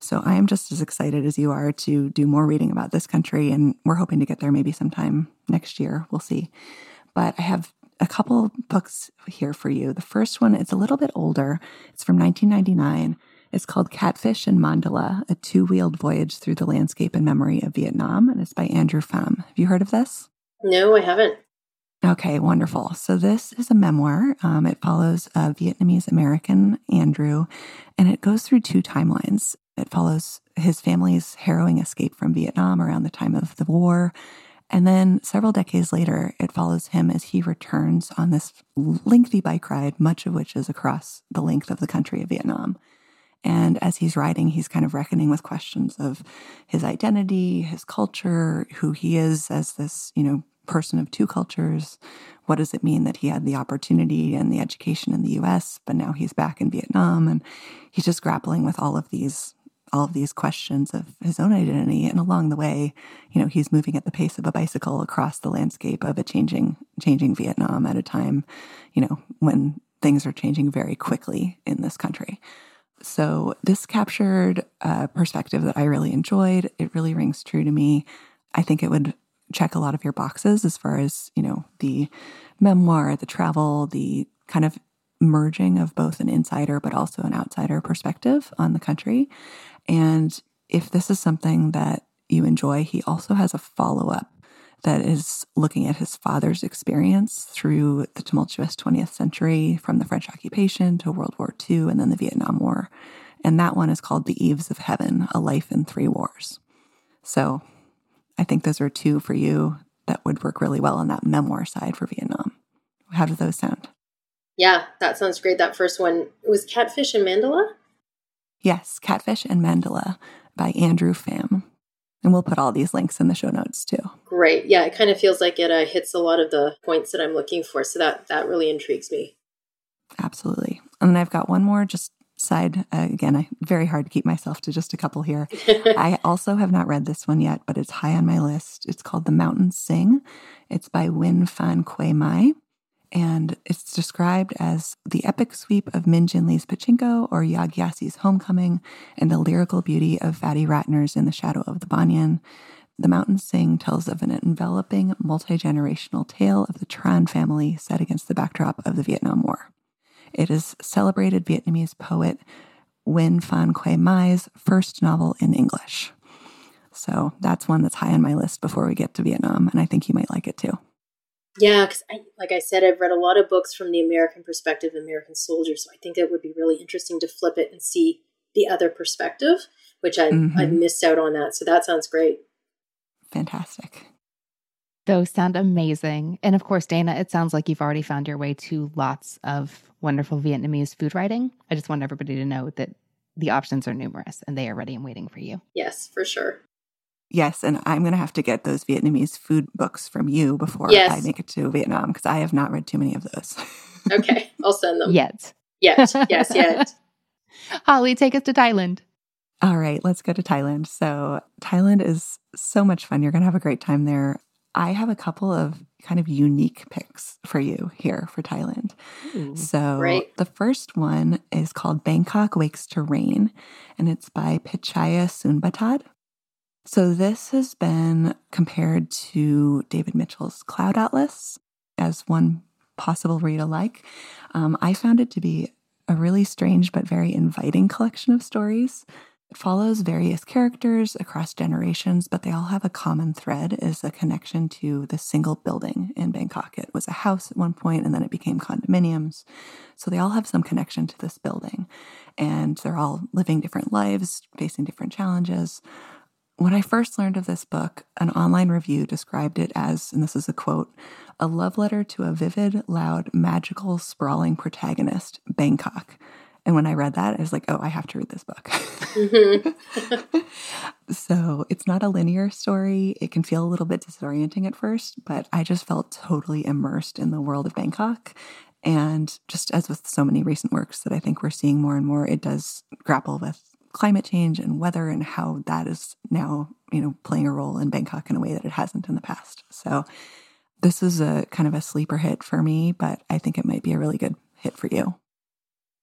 So, I am just as excited as you are to do more reading about this country. And we're hoping to get there maybe sometime next year. We'll see. But I have a couple books here for you. The first one is a little bit older, it's from 1999. It's called Catfish and Mandala, a two wheeled voyage through the landscape and memory of Vietnam. And it's by Andrew Pham. Have you heard of this? No, I haven't. Okay, wonderful. So this is a memoir. Um, it follows a Vietnamese American, Andrew, and it goes through two timelines. It follows his family's harrowing escape from Vietnam around the time of the war. And then several decades later, it follows him as he returns on this lengthy bike ride, much of which is across the length of the country of Vietnam. And as he's riding, he's kind of reckoning with questions of his identity, his culture, who he is as this, you know, person of two cultures. What does it mean that he had the opportunity and the education in the US, but now he's back in Vietnam? And he's just grappling with all of these all of these questions of his own identity and along the way you know he's moving at the pace of a bicycle across the landscape of a changing changing vietnam at a time you know when things are changing very quickly in this country. So this captured a perspective that i really enjoyed. It really rings true to me. I think it would check a lot of your boxes as far as you know the memoir the travel the kind of merging of both an insider but also an outsider perspective on the country and if this is something that you enjoy he also has a follow-up that is looking at his father's experience through the tumultuous 20th century from the french occupation to world war ii and then the vietnam war and that one is called the eaves of heaven a life in three wars so I think those are two for you that would work really well on that memoir side for Vietnam. How do those sound? Yeah, that sounds great. That first one was Catfish and Mandala. Yes, Catfish and Mandala by Andrew Pham. And we'll put all these links in the show notes too. Great. Yeah, it kind of feels like it uh, hits a lot of the points that I'm looking for. So that that really intrigues me. Absolutely. And then I've got one more just side. Uh, again, I very hard to keep myself to just a couple here. *laughs* I also have not read this one yet, but it's high on my list. It's called The Mountains Sing. It's by Nguyen Phan Que Mai. And it's described as the epic sweep of Min Jin Lee's Pachinko or Yaa Gyasi's Homecoming and the lyrical beauty of Vaddey Ratner's In the Shadow of the Banyan. The Mountain Sing tells of an enveloping, multi generational tale of the Tran family set against the backdrop of the Vietnam War. It is celebrated Vietnamese poet Nguyen Phan Que Mai's first novel in English. So that's one that's high on my list before we get to Vietnam, and I think you might like it too. Yeah, because I like I said, I've read a lot of books from the American perspective, American soldiers. So I think it would be really interesting to flip it and see the other perspective, which I, Mhm. I've missed out on that. So that sounds great. Fantastic. Those sound amazing. And of course, Dana, it sounds like you've already found your way to lots of wonderful Vietnamese food writing. I just want everybody to know that the options are numerous and they are ready and waiting for you. Yes, for sure. Yes, and I'm going to have to get those Vietnamese food books from you before Yes. I make it to Vietnam because I have not read too many of those. *laughs* Okay, I'll send them. Yet. Yet. *laughs* Yes, yet. Holly, take us to Thailand. All right, let's go to Thailand. So, Thailand is so much fun. You're going to have a great time there. I have a couple of kind of unique picks for you here for Thailand. So, Great. the first one is called Bangkok Wakes to Rain, and it's by Pitchaya Sudbanthad. So, this has been compared to David Mitchell's Cloud Atlas as one possible read alike. Um, I found it to be a really strange but very inviting collection of stories. It follows various characters across generations, but they all have a common thread is a connection to the single building in Bangkok. It was a house at one point and then it became condominiums. So they all have some connection to this building and they're all living different lives, facing different challenges. When I first learned of this book, an online review described it as, and this is a quote, a love letter to a vivid, loud, magical, sprawling protagonist, Bangkok. And when I read that, I was like, oh, I have to read this book. Mm-hmm. *laughs* so it's not a linear story. It can feel a little bit disorienting at first, but I just felt totally immersed in the world of Bangkok. And just as with so many recent works that I think we're seeing more and more, it does grapple with climate change and weather and how that is now, you know, playing a role in Bangkok in a way that it hasn't in the past. So this is a kind of a sleeper hit for me, but I think it might be a really good hit for you.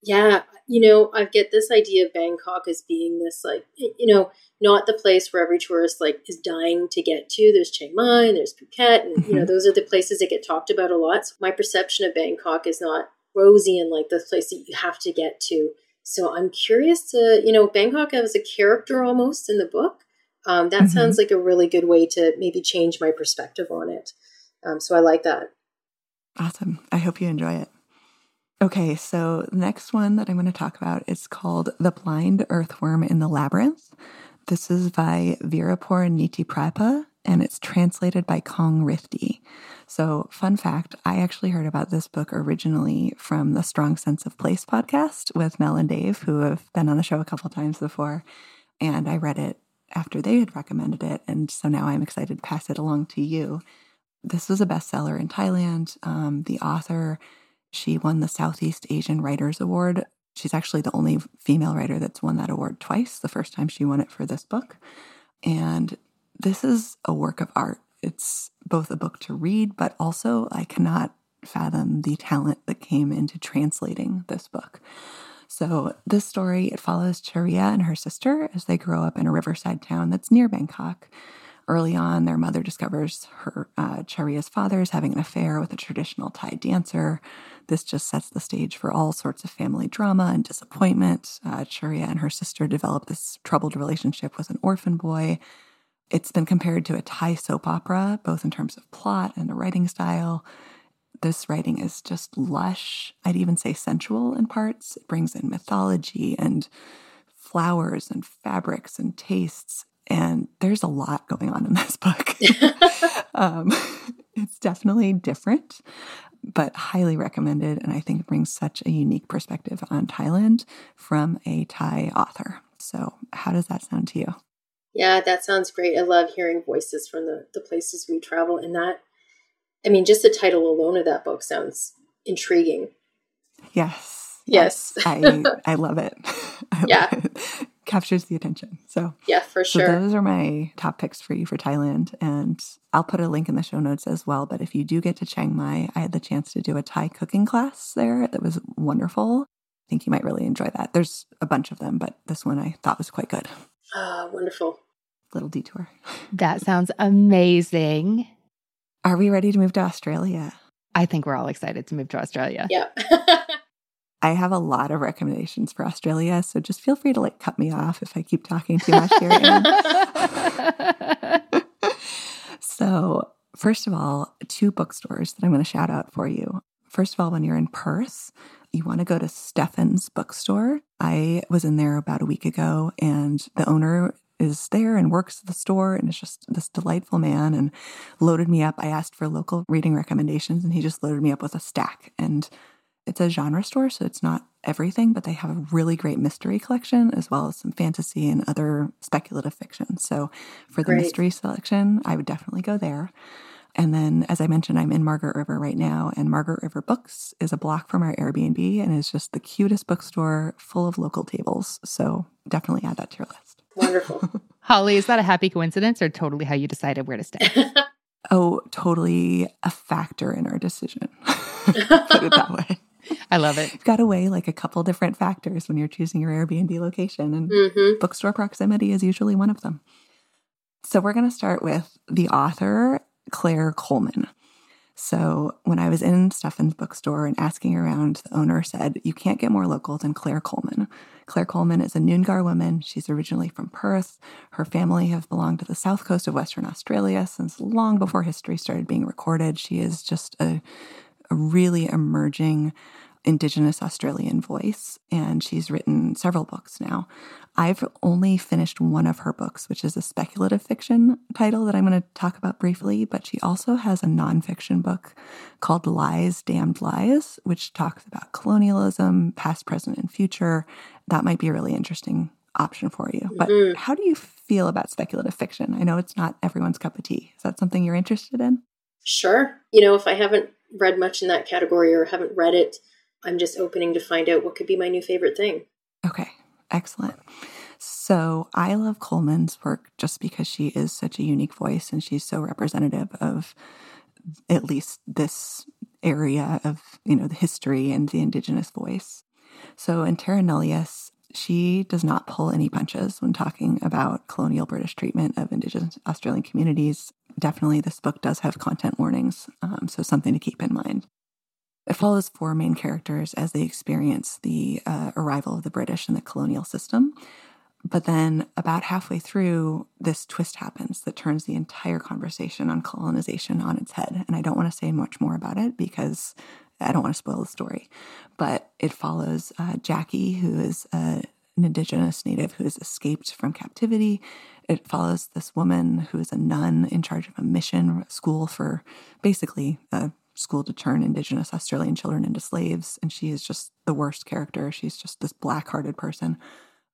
Yeah, you know, I get this idea of Bangkok as being this like, you know, not the place where every tourist like is dying to get to. There's Chiang Mai, and there's Phuket, and you know, mm-hmm. those are the places that get talked about a lot. So my perception of Bangkok is not rosy and like the place that you have to get to. So I'm curious to, you know, Bangkok as a character almost in the book. Um, that mm-hmm. sounds like a really good way to maybe change my perspective on it. Um, so I like that. Awesome. I hope you enjoy it. Okay, so the next one that I'm going to talk about is called The Blind Earthworm in the Labyrinth. This is by Veeraporn Nitiprapha and it's translated by Kong Rithdee. So, fun fact I actually heard about this book originally from the Strong Sense of Place podcast with Mel and Dave, who have been on the show a couple times before. And I read it after they had recommended it. And so now I'm excited to pass it along to you. This was a bestseller in Thailand. Um, the author she won the Southeast Asian Writers Award. She's actually the only female writer that's won that award twice, the first time she won it for this book. And this is a work of art. It's both a book to read, but also I cannot fathom the talent that came into translating this book. So, this story it follows Charia and her sister as they grow up in a riverside town that's near Bangkok. Early on, their mother discovers her uh, Charia's father is having an affair with a traditional Thai dancer. This just sets the stage for all sorts of family drama and disappointment. Uh, Charia and her sister develop this troubled relationship with an orphan boy. It's been compared to a Thai soap opera, both in terms of plot and the writing style. This writing is just lush. I'd even say sensual in parts. It brings in mythology and flowers and fabrics and tastes. And there's a lot going on in this book. *laughs* *laughs* um, it's definitely different but highly recommended. And I think it brings such a unique perspective on Thailand from a Thai author. So, how does that sound to you? Yeah, that sounds great. I love hearing voices from the, the places we travel. And that, I mean, just the title alone of that book sounds intriguing. Yes. Yes. I, I love it. *laughs* I yeah. Love it captures the attention. So yeah, for sure. So those are my top picks for you for Thailand, and I'll put a link in the show notes as well. But if you do get to Chiang Mai, I had the chance to do a Thai cooking class there that was wonderful. I think you might really enjoy that. There's a bunch of them, but this one I thought was quite good. Ah, wonderful. Little detour. That sounds amazing. Are we ready to move to Australia? I think we're all excited to move to Australia. Yeah. *laughs* I have a lot of recommendations for Australia, so just feel free to like cut me off if I keep talking too much here. *laughs* *laughs* so, first of all, two bookstores that I'm going to shout out for you. First of all, when you're in Perth, you want to go to Stephen's bookstore. I was in there about a week ago, and the owner is there and works at the store and is just this delightful man and loaded me up. I asked for local reading recommendations, and he just loaded me up with a stack. And it's a genre store, so it's not everything, but they have a really great mystery collection as well as some fantasy and other speculative fiction. So for the great. mystery selection, I would definitely go there. And then, as I mentioned, I'm in Margaret River right now, and Margaret River Books is a block from our Airbnb and is just the cutest bookstore full of local tables. So definitely add that to your list. Wonderful. *laughs* Holly, is that a happy coincidence or totally how you decided where to stay? *laughs* oh, totally a factor in our decision. *laughs* Put it that way. I love it. You've got to weigh like a couple different factors when you're choosing your Airbnb location, and mm-hmm. bookstore proximity is usually one of them. So, we're going to start with the author, Claire Coleman. So, when I was in Stephen's bookstore and asking around, the owner said, You can't get more local than Claire Coleman. Claire Coleman is a Noongar woman. She's originally from Perth. Her family have belonged to the south coast of Western Australia since long before history started being recorded. She is just a a really emerging Indigenous Australian voice, and she's written several books now. I've only finished one of her books, which is a speculative fiction title that I'm going to talk about briefly, but she also has a nonfiction book called Lies, Damned Lies, which talks about colonialism, past, present, and future. That might be a really interesting option for you. But mm-hmm. how do you feel about speculative fiction? I know it's not everyone's cup of tea. Is that something you're interested in? Sure. You know, if I haven't read much in that category or haven't read it, I'm just opening to find out what could be my new favorite thing. Okay. Excellent. So I love Coleman's work just because she is such a unique voice and she's so representative of at least this area of, you know, the history and the indigenous voice. So in Terra Nullius, she does not pull any punches when talking about colonial British treatment of Indigenous Australian communities. Definitely, this book does have content warnings, um, so something to keep in mind. It follows four main characters as they experience the uh, arrival of the British in the colonial system. But then, about halfway through, this twist happens that turns the entire conversation on colonization on its head. And I don't want to say much more about it because I don't want to spoil the story. But it follows uh, Jackie, who is uh, an indigenous native who has escaped from captivity. It follows this woman who is a nun in charge of a mission school for basically uh, school to turn Indigenous Australian children into slaves. And she is just the worst character. She's just this black hearted person.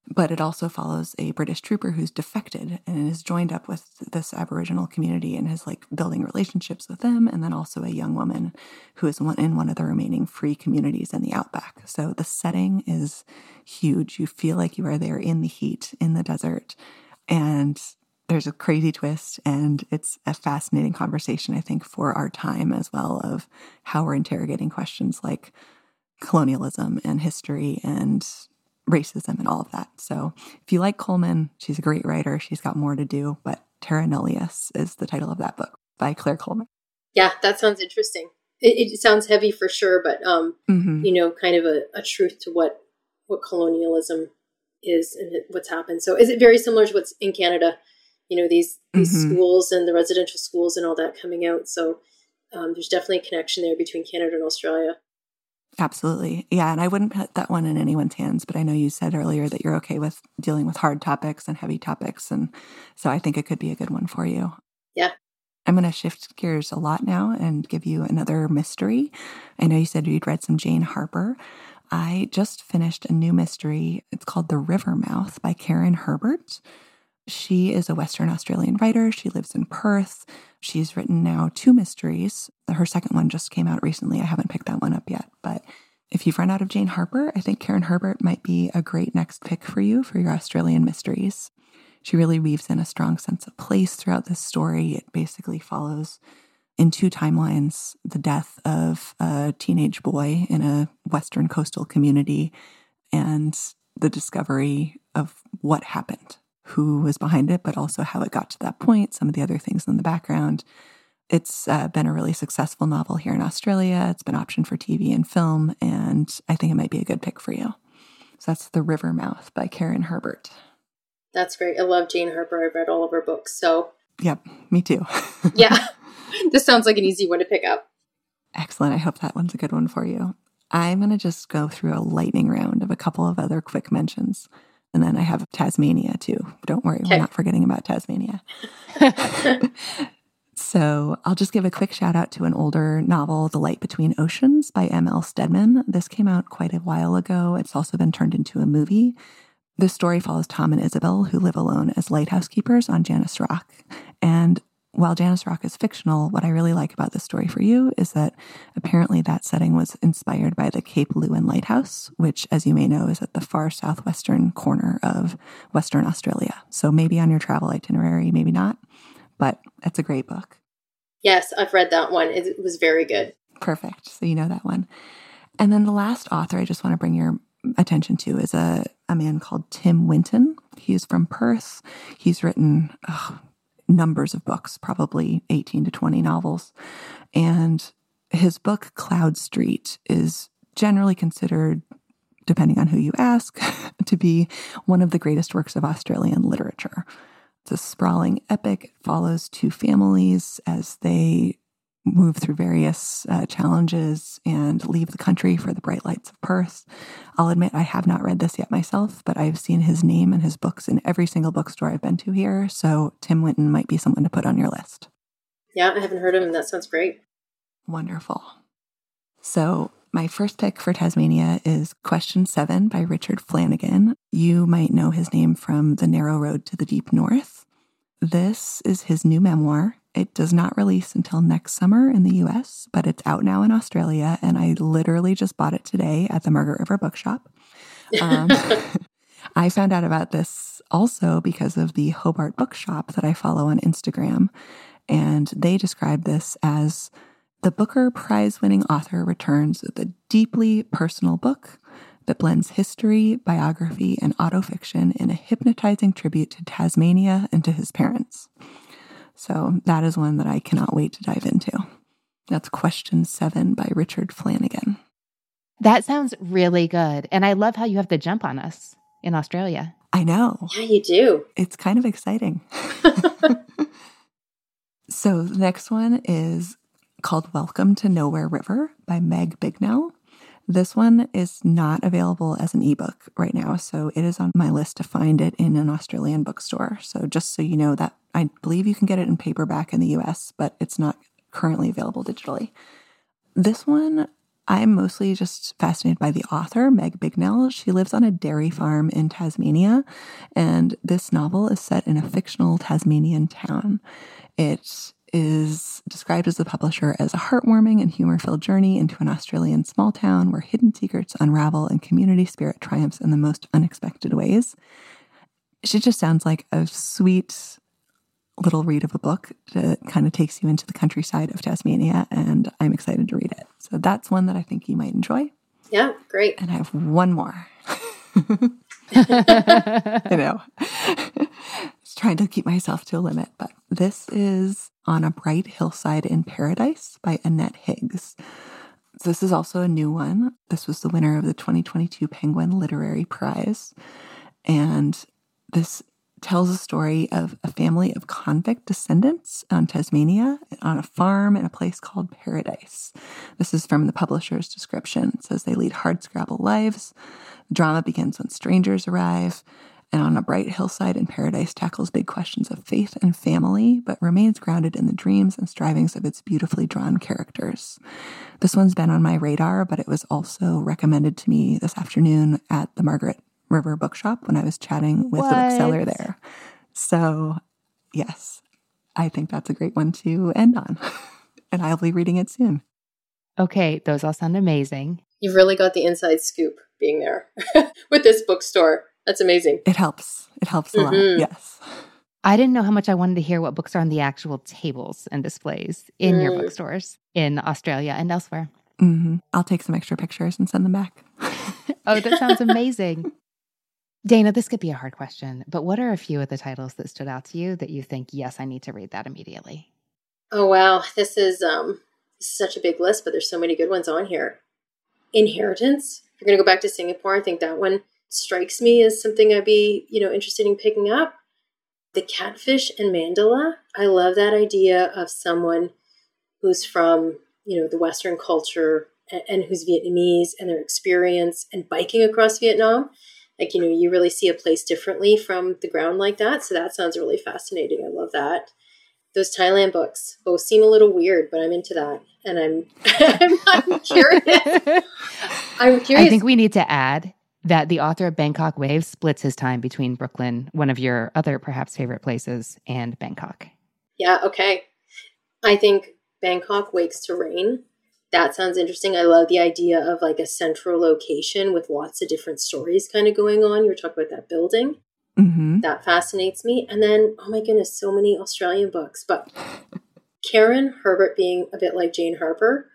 But it also follows a British trooper who's defected and is joined up with this Aboriginal community and is like building relationships with them. And then also a young woman who is one in one of the remaining free communities in the outback. So the setting is huge. You feel like you are there in the heat, in the desert. And there's a crazy twist and it's a fascinating conversation i think for our time as well of how we're interrogating questions like colonialism and history and racism and all of that. So if you like coleman she's a great writer. She's got more to do but terra nullius is the title of that book by claire coleman. Yeah that sounds interesting. It, it sounds heavy for sure but um mm-hmm. you know kind of a, a truth to what what colonialism is and what's happened. So is it very similar to what's in canada you know these these mm-hmm. schools and the residential schools and all that coming out. So um, there's definitely a connection there between Canada and Australia. Absolutely. Yeah. And I wouldn't put that one in anyone's hands, but I know you said earlier that you're okay with dealing with hard topics and heavy topics. And so I think it could be a good one for you. Yeah. I'm going to shift gears a lot now and give you another mystery. I know you said you'd read some Jane Harper. I just finished a new mystery. It's called The River Mouth by Karen Herbert. She is a Western Australian writer. She lives in Perth. She's written now two mysteries. Her second one just came out recently. I haven't picked that one up yet. But if you've run out of Jane Harper, I think Karen Herbert might be a great next pick for you for your Australian mysteries. She really weaves in a strong sense of place throughout this story. It basically follows in two timelines the death of a teenage boy in a Western coastal community and the discovery of what happened who was behind it, but also how it got to that point, some of the other things in the background. It's uh, been a really successful novel here in Australia. It's been optioned for TV and film, and I think it might be a good pick for you. So that's The River Mouth by Karen Herbert. That's great. I love Jane Harper. I've read all of her books. So, yep, me too. *laughs* yeah, *laughs* this sounds like an easy one to pick up. Excellent. I hope that one's a good one for you. I'm going to just go through a lightning round of a couple of other quick mentions. And then I have Tasmania too. Don't worry, okay. we're not forgetting about Tasmania. *laughs* so I'll just give a quick shout out to an older novel, The Light Between Oceans by M.L. Stedman. This came out quite a while ago. It's also been turned into a movie. This story follows Tom and Isabel, who live alone as lighthouse keepers on Janus Rock. And while Janus Rock is fictional, what I really like about this story for you is that apparently that setting was inspired by the Cape Leeuwin Lighthouse, which, as you may know, is at the far southwestern corner of Western Australia. So maybe on your travel itinerary, maybe not, but it's a great book. Yes, I've read that one. It was very good. Perfect. So you know that one. And then the last author I just want to bring your attention to is a, a man called Tim Winton. He's from Perth. He's written, oh, numbers of books, probably 18 to 20 novels. And his book, Cloud Street, is generally considered, depending on who you ask, *laughs* to be one of the greatest works of Australian literature. It's a sprawling epic. It follows two families as they move through various uh, challenges and leave the country for the bright lights of Perth. I'll admit I have not read this yet myself, but I've seen his name and his books in every single bookstore I've been to here. So Tim Winton might be someone to put on your list. Yeah, I haven't heard of him. That sounds great. Wonderful. So my first pick for Tasmania is Question Seven by Richard Flanagan. You might know his name from The Narrow Road to the Deep North. This is his new memoir. It does not release until next summer in the US, but it's out now in Australia, and I literally just bought it today at the Margaret River Bookshop. Um, *laughs* *laughs* I found out about this also because of the Hobart Bookshop that I follow on Instagram, and they describe this as the Booker Prize winning author returns with a deeply personal book that blends history, biography, and autofiction in a hypnotizing tribute to Tasmania and to his parents. So that is one that I cannot wait to dive into. That's question seven by Richard Flanagan. That sounds really good. And I love how you have the jump on us in Australia. I know. Yeah, you do. It's kind of exciting. *laughs* so the next one is called Welcome to Nowhere River by Meg Bignell. This one is not available as an ebook right now, so it is on my list to find it in an Australian bookstore. So just so you know that I believe you can get it in paperback in the US, but it's not currently available digitally. This one I'm mostly just fascinated by the author, Meg Bignell. She lives on a dairy farm in Tasmania, and this novel is set in a fictional Tasmanian town. It is described as the publisher as a heartwarming and humor filled journey into an Australian small town where hidden secrets unravel and community spirit triumphs in the most unexpected ways. She just sounds like a sweet little read of a book that kind of takes you into the countryside of Tasmania, and I'm excited to read it. So that's one that I think you might enjoy. Yeah, great. And I have one more. *laughs* *laughs* I know. Trying to keep myself to a limit, but this is On a Bright Hillside in Paradise by Annette Higgs. This is also a new one. This was the winner of the 2022 Penguin Literary Prize. And this tells a story of a family of convict descendants on Tasmania on a farm in a place called Paradise. This is from the publisher's description. It says they lead hardscrabble lives. The drama begins when strangers arrive, and on a bright hillside in Paradise tackles big questions of faith and family, but remains grounded in the dreams and strivings of its beautifully drawn characters. This one's been on my radar, but it was also recommended to me this afternoon at the Margaret River Bookshop when I was chatting with What? the bookseller there. So, yes, I think that's a great one to end on. *laughs* and I'll be reading it soon. Okay, those all sound amazing. You've really got the inside scoop being there *laughs* with this bookstore. That's amazing. It helps. It helps a lot. Mhm. Yes. I didn't know how much I wanted to hear what books are on the actual tables and displays in your Mm. bookstores in Australia and elsewhere. hmm I'll take some extra pictures and send them back. *laughs* Oh, that sounds amazing. Dana, this could be a hard question, but what are a few of the titles that stood out to you that you think, yes, I need to read that immediately? Oh wow, this is um such a big list, but there's so many good ones on here. Inheritance. If you're gonna go back to Singapore, I think that one strikes me as something I'd be, you know, interested in picking up. The catfish and mandala. I love that idea of someone who's from, you know, the Western culture and, and who's Vietnamese and their experience and biking across Vietnam. Like, you know, you really see a place differently from the ground like that. So that sounds really fascinating. I love that those Thailand books both seem a little weird, but I'm into that, and I'm *laughs* I'm, *laughs* *laughs* I'm curious. I'm curious. I think we need to add that the author of Bangkok Waves splits his time between Brooklyn, one of your other perhaps favorite places, and Bangkok. yeah, okay. I think Bangkok wakes to rain. That sounds interesting. I love the idea of like a central location with lots of different stories kind of going on. You were talking about that building. hmm That fascinates me. And then, oh my goodness, so many Australian books. But Karen Herbert being a bit like Jane Harper,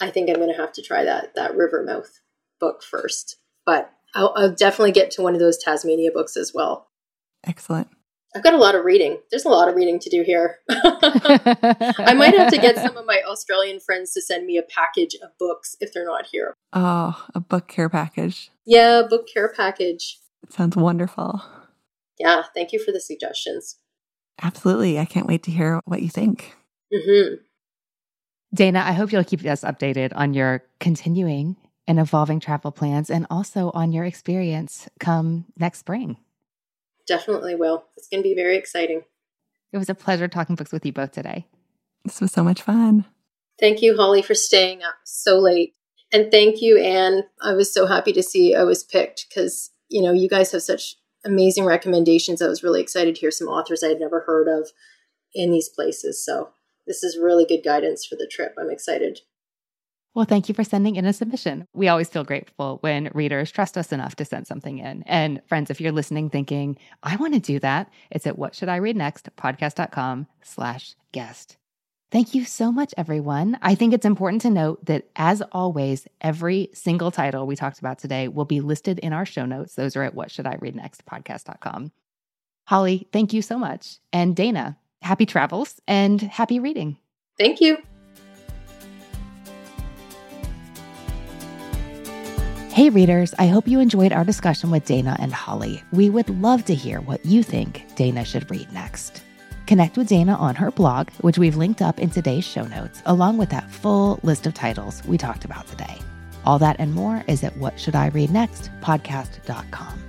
I think I'm going to have to try that that Rivermouth book first. But I'll, I'll definitely get to one of those Tasmania books as well. Excellent. I've got a lot of reading. There's a lot of reading to do here. *laughs* I might have to get some of my Australian friends to send me a package of books if they're not here. Oh, a book care package. Yeah, book care package. It sounds wonderful. Yeah, thank you for the suggestions. Absolutely. I can't wait to hear what you think. hmm Dana, I hope you'll keep us updated on your continuing and evolving travel plans and also on your experience come next spring. Definitely will. It's going to be very exciting. It was a pleasure talking books with you both today. This was so much fun. Thank you, Holly, for staying up so late. And thank you, Anne. I was so happy to see I was picked because, you know, you guys have such amazing recommendations. I was really excited to hear some authors I had never heard of in these places. So this is really good guidance for the trip. I'm excited. Well, thank you for sending in a submission. We always feel grateful when readers trust us enough to send something in. And friends, if you're listening thinking, I want to do that, it's at what should I read next podcast.com slash guest. Thank you so much, everyone. I think it's important to note that, as always, every single title we talked about today will be listed in our show notes. Those are at what should I read next podcast.com. Holly, thank you so much. And Dana, happy travels and happy reading. Thank you. Hey, readers, I hope you enjoyed our discussion with Dana and Holly. We would love to hear what you think Dana should read next. Connect with Dana on her blog, which we've linked up in today's show notes, along with that full list of titles we talked about today. All that and more is at What Should I Read Next podcast.com.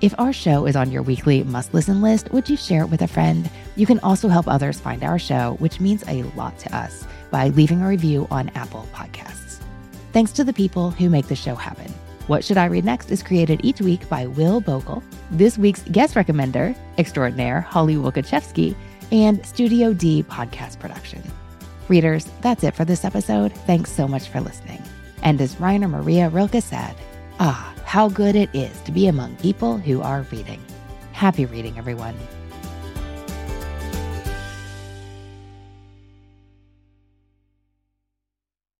If our show is on your weekly must listen list, would you share it with a friend? You can also help others find our show, which means a lot to us, by leaving a review on Apple Podcasts. Thanks to the people who make the show happen. What Should I Read Next is created each week by Will Bogle, this week's guest recommender, extraordinaire Holly Wielkoszewski, and Studio D podcast production. Readers, that's it for this episode. Thanks so much for listening. And as Rainer Maria Rilke said, ah, how good it is to be among people who are reading. Happy reading, everyone.